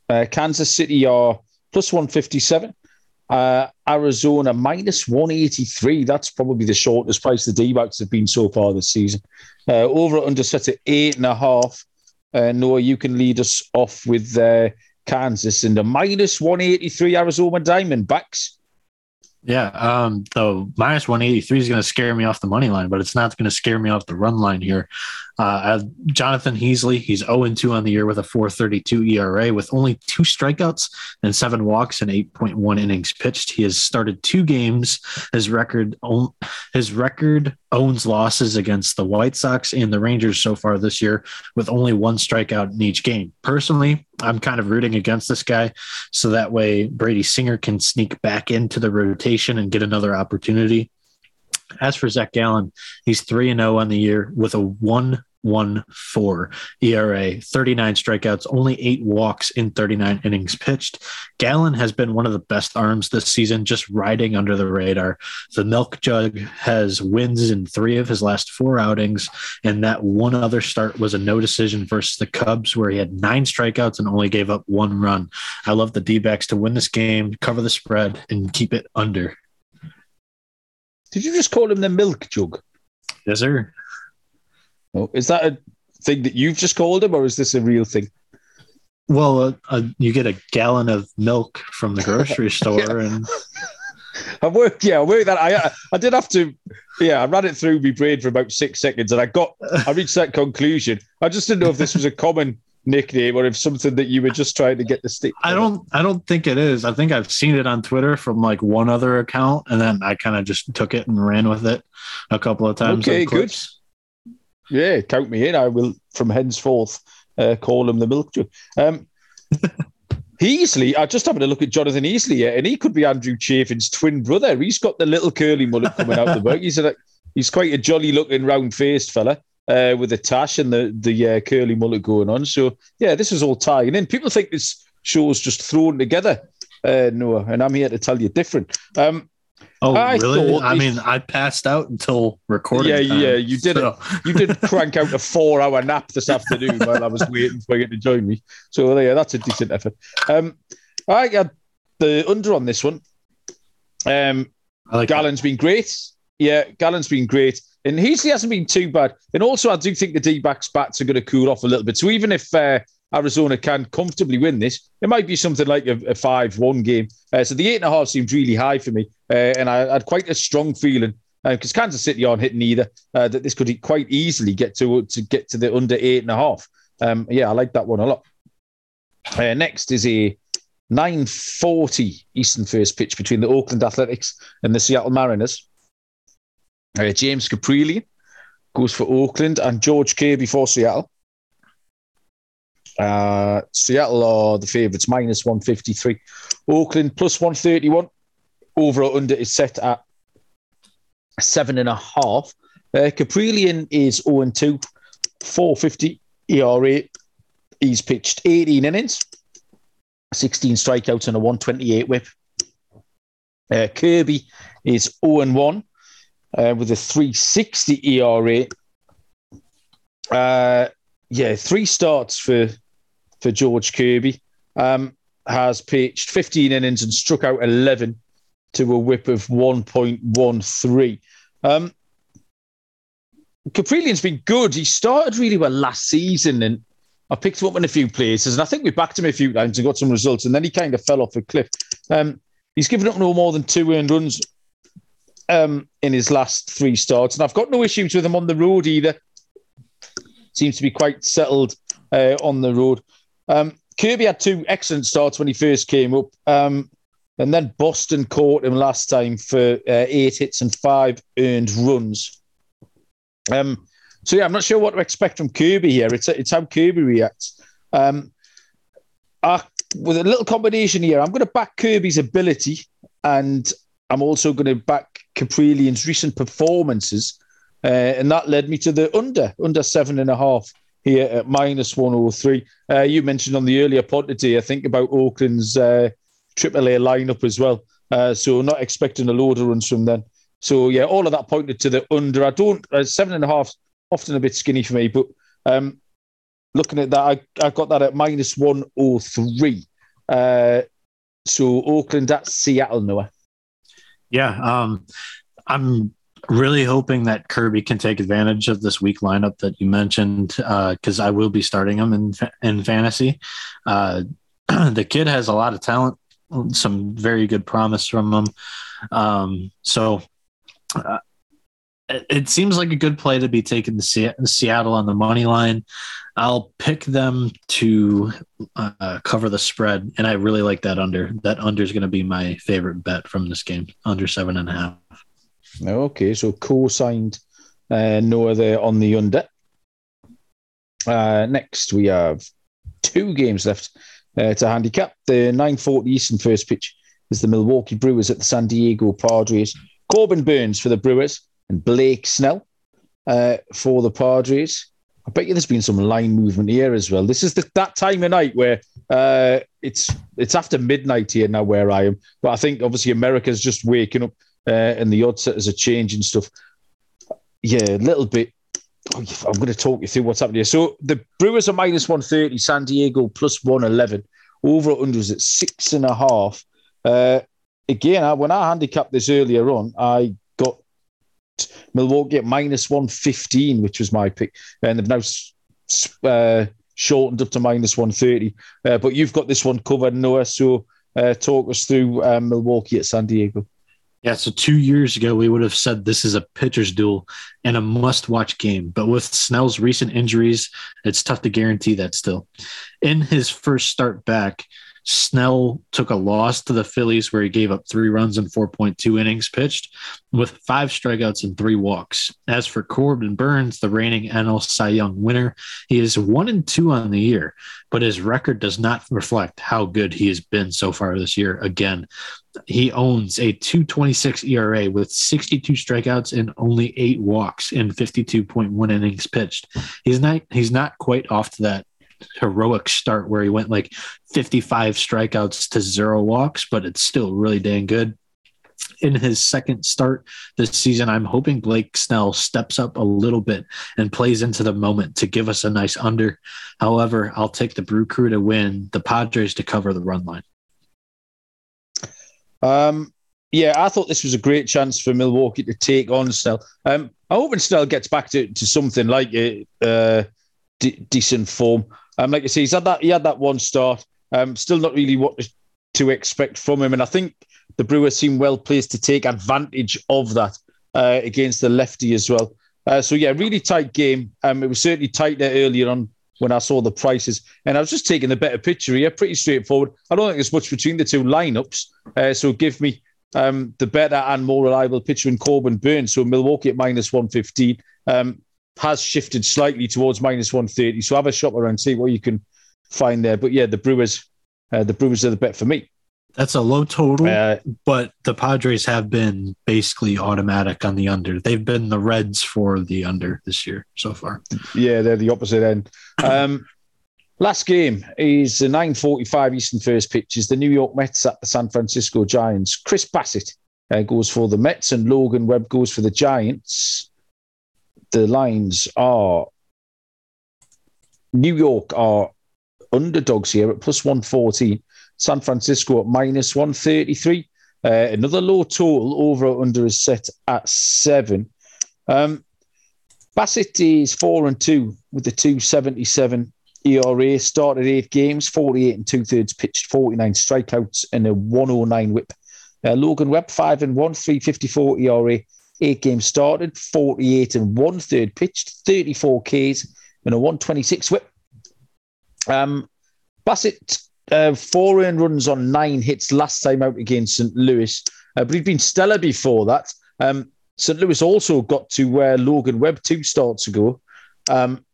Uh, Kansas City are plus 157. Uh, Arizona minus 183. That's probably the shortest price the D backs have been so far this season. Uh, over under set at eight and a half. Uh, Noah, you can lead us off with uh, Kansas and the minus 183 Arizona Diamondbacks. Yeah, um, the minus 183 is going to scare me off the money line, but it's not going to scare me off the run line here. Uh, Jonathan Heasley, he's 0 2 on the year with a 432 ERA with only two strikeouts and seven walks and 8.1 innings pitched. He has started two games. His record, his record owns losses against the White Sox and the Rangers so far this year with only one strikeout in each game. Personally, I'm kind of rooting against this guy so that way Brady Singer can sneak back into the rotation and get another opportunity. As for Zach Gallen, he's 3 0 on the year with a 1 1 4 ERA, 39 strikeouts, only eight walks in 39 innings pitched. Gallen has been one of the best arms this season, just riding under the radar. The Milk Jug has wins in three of his last four outings, and that one other start was a no decision versus the Cubs, where he had nine strikeouts and only gave up one run. I love the D backs to win this game, cover the spread, and keep it under. Did you just call him the milk jug? Yes, sir. Oh, is that a thing that you've just called him, or is this a real thing? Well, uh, uh, you get a gallon of milk from the grocery store, yeah. and I worked. Yeah, I worked that. I I did have to. Yeah, I ran it through my brain for about six seconds, and I got. I reached that conclusion. I just didn't know if this was a common nickname or if something that you were just trying to get the stick. I don't I don't think it is. I think I've seen it on Twitter from like one other account and then I kind of just took it and ran with it a couple of times. Okay, good. Yeah, count me in. I will from henceforth uh, call him the milk jug. Um Heasley, I just having a look at Jonathan Heasley here, and he could be Andrew Chaffin's twin brother. He's got the little curly mullet coming out the back. He's a, he's quite a jolly looking round faced fella uh, with the tash and the the uh, curly mullet going on. So yeah, this is all tying in. People think this show's just thrown together, uh, Noah, and I'm here to tell you different. Um, oh, I really? I mean, I passed out until recording. Yeah, time, yeah, you did so. it. You did crank out a four-hour nap this afternoon while I was waiting for you to join me. So yeah, that's a decent effort. Um, I got the under on this one. Um, I like Gallen's that. been great. Yeah, Gallen's been great. And Heasley hasn't been too bad. And also, I do think the D backs bats are going to cool off a little bit. So even if uh, Arizona can comfortably win this, it might be something like a, 5 1 game. Uh, so the eight and a half seems really high for me. Uh, and I, had quite a strong feeling because uh, Kansas City aren't hitting either uh, that this could quite easily get to to get to the under eight and a half. Um, yeah, I like that one a lot. Uh, next is a 9:40 Eastern first pitch between the Oakland Athletics and the Seattle Mariners. Uh, James Kaprielian goes for Oakland and George Kirby for Seattle. Uh, Seattle are the favourites, minus 153. Oakland plus 131. Over or under is set at seven and a half. Uh, is 0 and 2, 450 ERA. He's pitched 18 innings, 16 strikeouts, and a 128 whip. Uh, Kirby is 0 and 1, uh, with a 360 ERA. Uh, yeah, three starts for for George Kirby. Um, has pitched 15 innings and struck out 11 to a whip of 1.13. Um, Kaprielian's been good. He started really well last season and I picked him up in a few places and I think we backed him a few times and got some results and then he kind of fell off a cliff. Um, he's given up no more than two earned runs um, in his last three starts, and I've got no issues with him on the road either. Seems to be quite settled uh, on the road. Um, Kirby had two excellent starts when he first came up, um, and then Boston caught him last time for uh, eight hits and five earned runs. Um, so yeah, I'm not sure what to expect from Kirby here. It's it's how Kirby reacts. Um, I, with a little combination here, I'm going to back Kirby's ability, and I'm also going to back Kaprielian's recent performances, uh, and that led me to the under under seven and a half here at minus one hundred oh three. Uh, you mentioned on the earlier pod today, I think about Oakland's uh, AAA lineup as well. Uh, so not expecting a load of runs from them. So yeah, all of that pointed to the under. I don't uh, seven and a half often a bit skinny for me, but um, looking at that, I, I got that at minus one hundred oh three. Uh, so Oakland at Seattle, Noah. Yeah, um, I'm really hoping that Kirby can take advantage of this weak lineup that you mentioned because uh, I will be starting him in in fantasy. Uh, the kid has a lot of talent, some very good promise from him. Um, so uh, it seems like a good play to be taking the Seattle on the money line. I'll pick them to uh, cover the spread, and I really like that under. That under is going to be my favorite bet from this game, under seven and a half. Okay, so co-signed uh, Noah there on the under. Uh, next, we have two games left uh, to handicap. The 9:40 Eastern first pitch is the Milwaukee Brewers at the San Diego Padres. Corbin Burnes for the Brewers and Blake Snell uh, for the Padres. I bet you there's been some line movement here as well. This is the, that time of night where uh, it's it's after midnight here now where I am. But I think obviously America's just waking up uh, and the odds setters are changing stuff. Yeah, a little bit. Oh, I'm going to talk you through what's happening here. So the Brewers are minus 130, San Diego plus 111. Over under is at six and a half. Uh, again, when I handicapped this earlier on, I got Milwaukee at minus 115, which was my pick. And they've now uh, shortened up to minus 130. Uh, but you've got this one covered, Noah. So uh, talk us through um, Milwaukee at San Diego. Yeah, so two years ago, we would have said this is a pitcher's duel and a must watch game. But with Snell's recent injuries, it's tough to guarantee that still. In his first start back, Snell took a loss to the Phillies where he gave up three runs in 4.2 innings pitched with five strikeouts and three walks. As for Corbin Burnes, the reigning NL Cy Young winner, he is one and two on the year, but his record does not reflect how good he has been so far this year. Again, he owns a 226 ERA with 62 strikeouts and only eight walks in 52.1 innings pitched. He's not he's not quite off to that heroic start where he went like 55 strikeouts to zero walks, but it's still really dang good. In his second start this season, I'm hoping Blake Snell steps up a little bit and plays into the moment to give us a nice under. However, I'll take the Brew Crew to win, the Padres to cover the run line. Um, yeah, I thought this was a great chance for Milwaukee to take on Snell. Um, I hope Snell gets back to, to something like a uh, d- decent form. Um, like you say, he's had that he had that one start. Um, still not really what to expect from him, and I think the Brewers seem well placed to take advantage of that uh, against the lefty as well. Uh, so yeah, really tight game. Um, it was certainly tight there earlier on when I saw the prices, and I was just taking the better picture here. Pretty straightforward. I don't think there's much between the two lineups. Uh, so give me um, the better and more reliable pitcher in Corbin Burnes. So Milwaukee at minus 115. Um, has shifted slightly towards minus 130. So have a shop around, see what you can find there. But yeah, the Brewers, uh, the Brewers are the bet for me. That's a low total, uh, but the Padres have been basically automatic on the under. They've been the Reds for the under this year so far. Yeah, they're the opposite end. Um, last game is the 9:45 Eastern first pitch is the New York Mets at the San Francisco Giants. Chris Bassitt uh, goes for the Mets and Logan Webb goes for the Giants the lines are New York are underdogs here at plus 114, San Francisco at minus 133. Uh, another low total over under is set at seven. Um, Bassitt is four and two with the 277 ERA. Started eight games, 48 and two thirds pitched, 49 strikeouts, and a 109 whip. Uh, Logan Webb, five and one, 354 ERA, Eight games started, 48 and one third pitched, 34 Ks and a 126 whip. Um, Bassitt, uh, four earned runs on nine hits last time out against St. Louis, uh, but he'd been stellar before that. Um, St. Louis also got to where Logan Webb two starts ago. Um,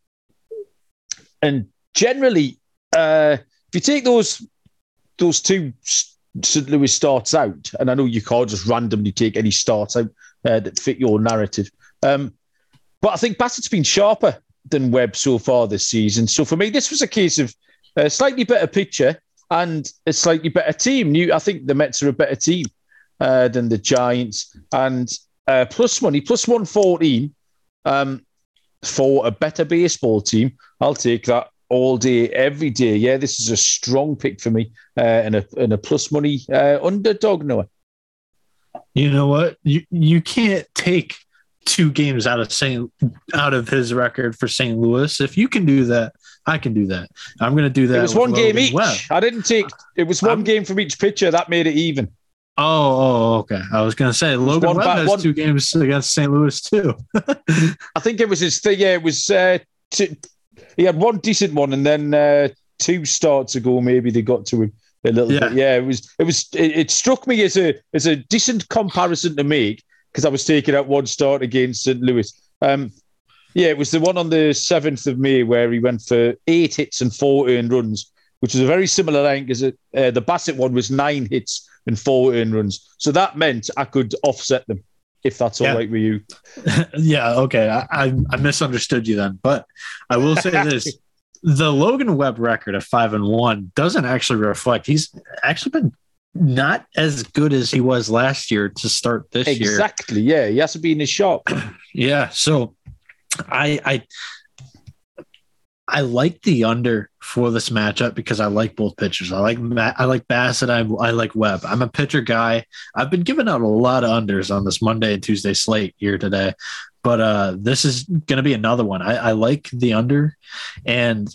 and generally, uh, if you take those those two St. Louis starts out, and I know you can't just randomly take any starts out uh, that fit your narrative. Um, but I think Bassitt's been sharper than Webb so far this season. So for me, this was a case of a slightly better picture and a slightly better team. New, I think the Mets are a better team uh, than the Giants. And uh, plus money, plus 114 um, for a better baseball team. I'll take that all day, every day. Yeah, this is a strong pick for me uh, and, a, and a plus money uh, underdog, Noah. You know what? You you can't take two games out of St. out of his record for St. Louis. If you can do that, I can do that. I'm going to do that. It was one game each. Webb. I didn't take. It was one I'm, game from each pitcher that made it even. Oh, oh, okay. I was gonna say Logan one Webb back- has one- two games against St. Louis too. I think it was his thing. Yeah, it was. Uh, two, he had one decent one, and then uh, two starts ago, maybe they got to him a little Yeah. bit. Yeah, it was. It was. It, it struck me as a as a decent comparison to make because I was taking out one start against St. Louis. Um, yeah, it was the one on the seventh of May where he went for eight hits and four earned runs, which was a very similar line because uh, the Bassitt one was nine hits and four earned runs. So that meant I could offset them if that's all Yeah. right with you. yeah, okay. I, I I misunderstood you then, but I will say this: the Logan Webb record of five and one doesn't actually reflect. He's actually been not as good as he was last year to start this year. Exactly. Yeah, he has to be in his shop. Yeah. So I I I like the under for this matchup because I like both pitchers. I like Ma- I like Bassitt. I, I like Webb. I'm a pitcher guy. I've been giving out a lot of unders on this Monday and Tuesday slate here today, but uh, this is going to be another one. I, I like the under, and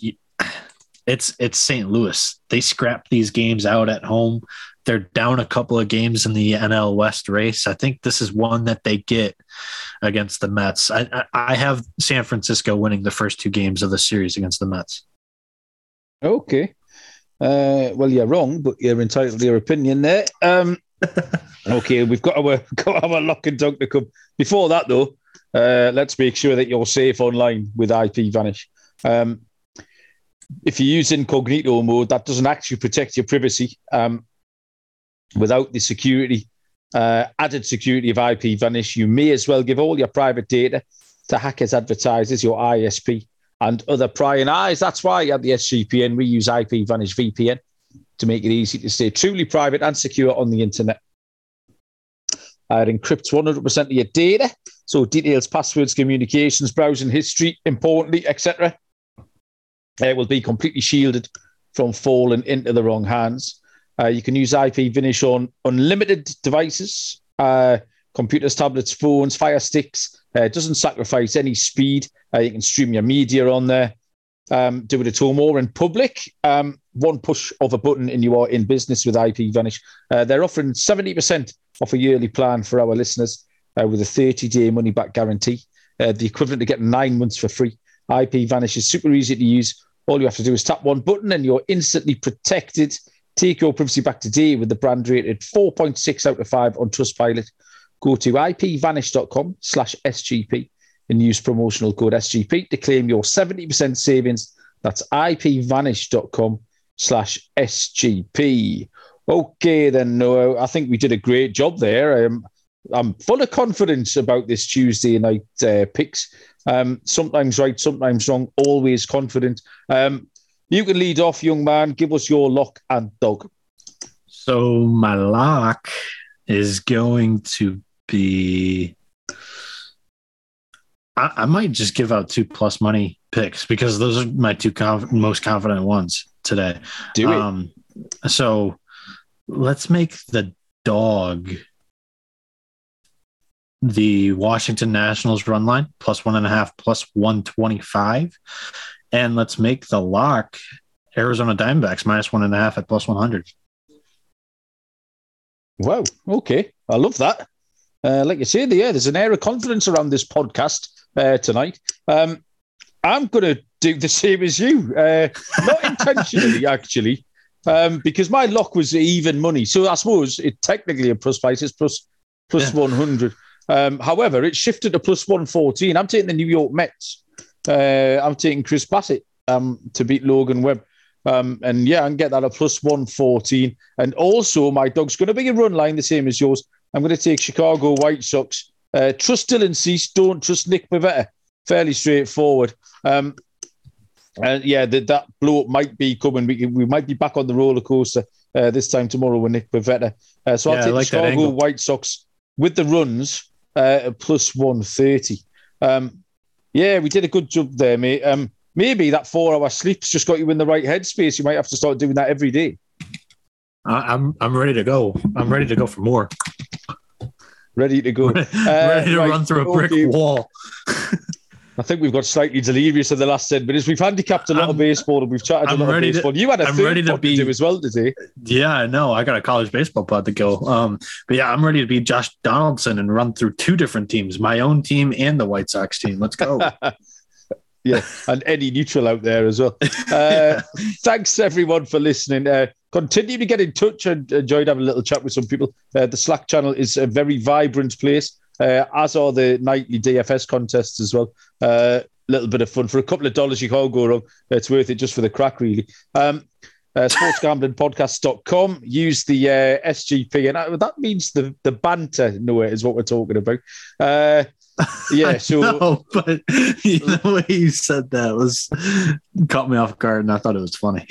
it's it's St. Louis. They scrap these games out at home. They're down a couple of games in the NL West race. I think this is one that they get against the Mets. I, I, have San Francisco winning the first two games of the series against the Mets. Okay. Uh, well, you're wrong, but you're entitled to your opinion there. Um, okay, we've got our got our lock and dunk to come. Before that, though, uh, let's make sure that you're safe online with IP Vanish. Um, if you use incognito mode, that doesn't actually protect your privacy. Um, without the security, uh, added security of IP Vanish, you may as well give all your private data to hackers, advertisers, your ISP, and other prying eyes. That's why at the SGPN we use IP Vanish VPN to make it easy to stay truly private and secure on the internet. Uh, it encrypts 100% of your data, so details, passwords, communications, browsing history, importantly, etc. It will be completely shielded from falling into the wrong hands. Uh, you can use IP Vanish on unlimited devices, uh, computers, tablets, phones, Fire Sticks. Uh, it doesn't sacrifice any speed. Uh, you can stream your media on there, um, do it at home or in public. Um, one push of a button and you are in business with IP Vanish. Uh, they're offering 70% off a yearly plan for our listeners uh, with a 30 day money back guarantee, uh, the equivalent to getting nine months for free. IP Vanish is super easy to use. All you have to do is tap one button and you're instantly protected. Take your privacy back today with the brand rated 4.6 out of 5 on Trustpilot. Go to ipvanish.com slash SGP and use promotional code SGP to claim your 70% savings. That's ipvanish.com slash SGP. Okay, then, Noah, I think we did a great job there. Um, I'm full of confidence about this Tuesday night uh, picks. Um, sometimes right, sometimes wrong, always confident. Um, you can lead off, young man. Give us your lock and dog. So my lock is going to be. I, I might just give out two plus money picks because those are my two conf- most confident ones today. Do it. Um, so let's make the dog the Washington Nationals run line plus one and a half plus 125. And let's make the lock Arizona Diamondbacks minus one and a half at plus 100. Wow. Okay. I love that. Uh, like you say, yeah, there's an air of confidence around this podcast uh, tonight. Um, I'm going to do the same as you, uh, not intentionally, actually, um, because my lock was even money. So I suppose it technically a plus price is plus plus Yeah. 100. Um, however, it shifted to plus 114. I'm taking the New York Mets. Uh, I'm taking Chris Bassitt um, to beat Logan Webb. Um, and yeah, I can get that at plus 114. And also, my dog's going to be a run line the same as yours. I'm going to take Chicago White Sox. Uh, trust Dylan Cease, don't trust Nick Pivetta. Fairly straightforward. Um, and yeah, that that blow up might be coming. We, we might be back on the roller coaster uh, this time tomorrow with Nick Pivetta. Uh, so Yeah, I'll take like Chicago. White Sox with the runs uh, plus 130. Um, yeah, we did a good job there, mate. Um, maybe that four hour sleep's just got you in the right headspace. You might have to start doing that every day. I'm I'm ready to go. I'm ready to go for more. Ready to go. ready to right, run through a brick okay. wall. I think we've got slightly delirious in the last 10 minutes. We've handicapped a lot I'm- of baseball and we've chatted I'm a lot of ready to- baseball. you had a I'm ready to be- do as well today. Yeah, I know. I got a college baseball pod to go. Um, but yeah, I'm ready to be Josh Donaldson and run through two different teams, my own team and the White Sox team. Let's go. Yeah, and any neutral out there as well. Uh, thanks everyone for listening. Uh, continue to get in touch. I enjoyed having a little chat with some people. Uh, the Slack channel is a very vibrant place, uh, as are the nightly DFS contests as well. A little bit of fun for a couple of dollars. You can't go wrong. It's worth it just for the crack, really. Um, uh, sportsgamblingpodcast.com. Use the uh, SGP, and that, means the the banter. No, is what we're talking about. Uh, yeah, so know, but the way you said that was caught me off guard, and I thought it was funny.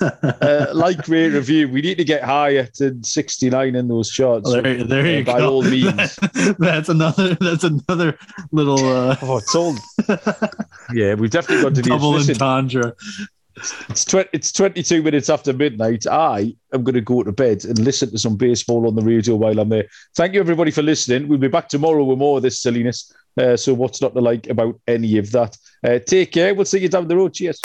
uh, like, rate, review. We need to get higher to 69 in those charts. there, there uh, you by go. all means. that's another. That's another little uh, Oh, it's all. yeah, we've definitely got to do double Listen, entendre. It's, tw- it's 22 minutes after midnight. I am going to go to bed and listen to some baseball on the radio while I'm there. Thank you, everybody, for listening. We'll be back tomorrow with more of this silliness. Uh, so, what's not to like about any of that? Uh, take care. We'll see you down the road. Cheers.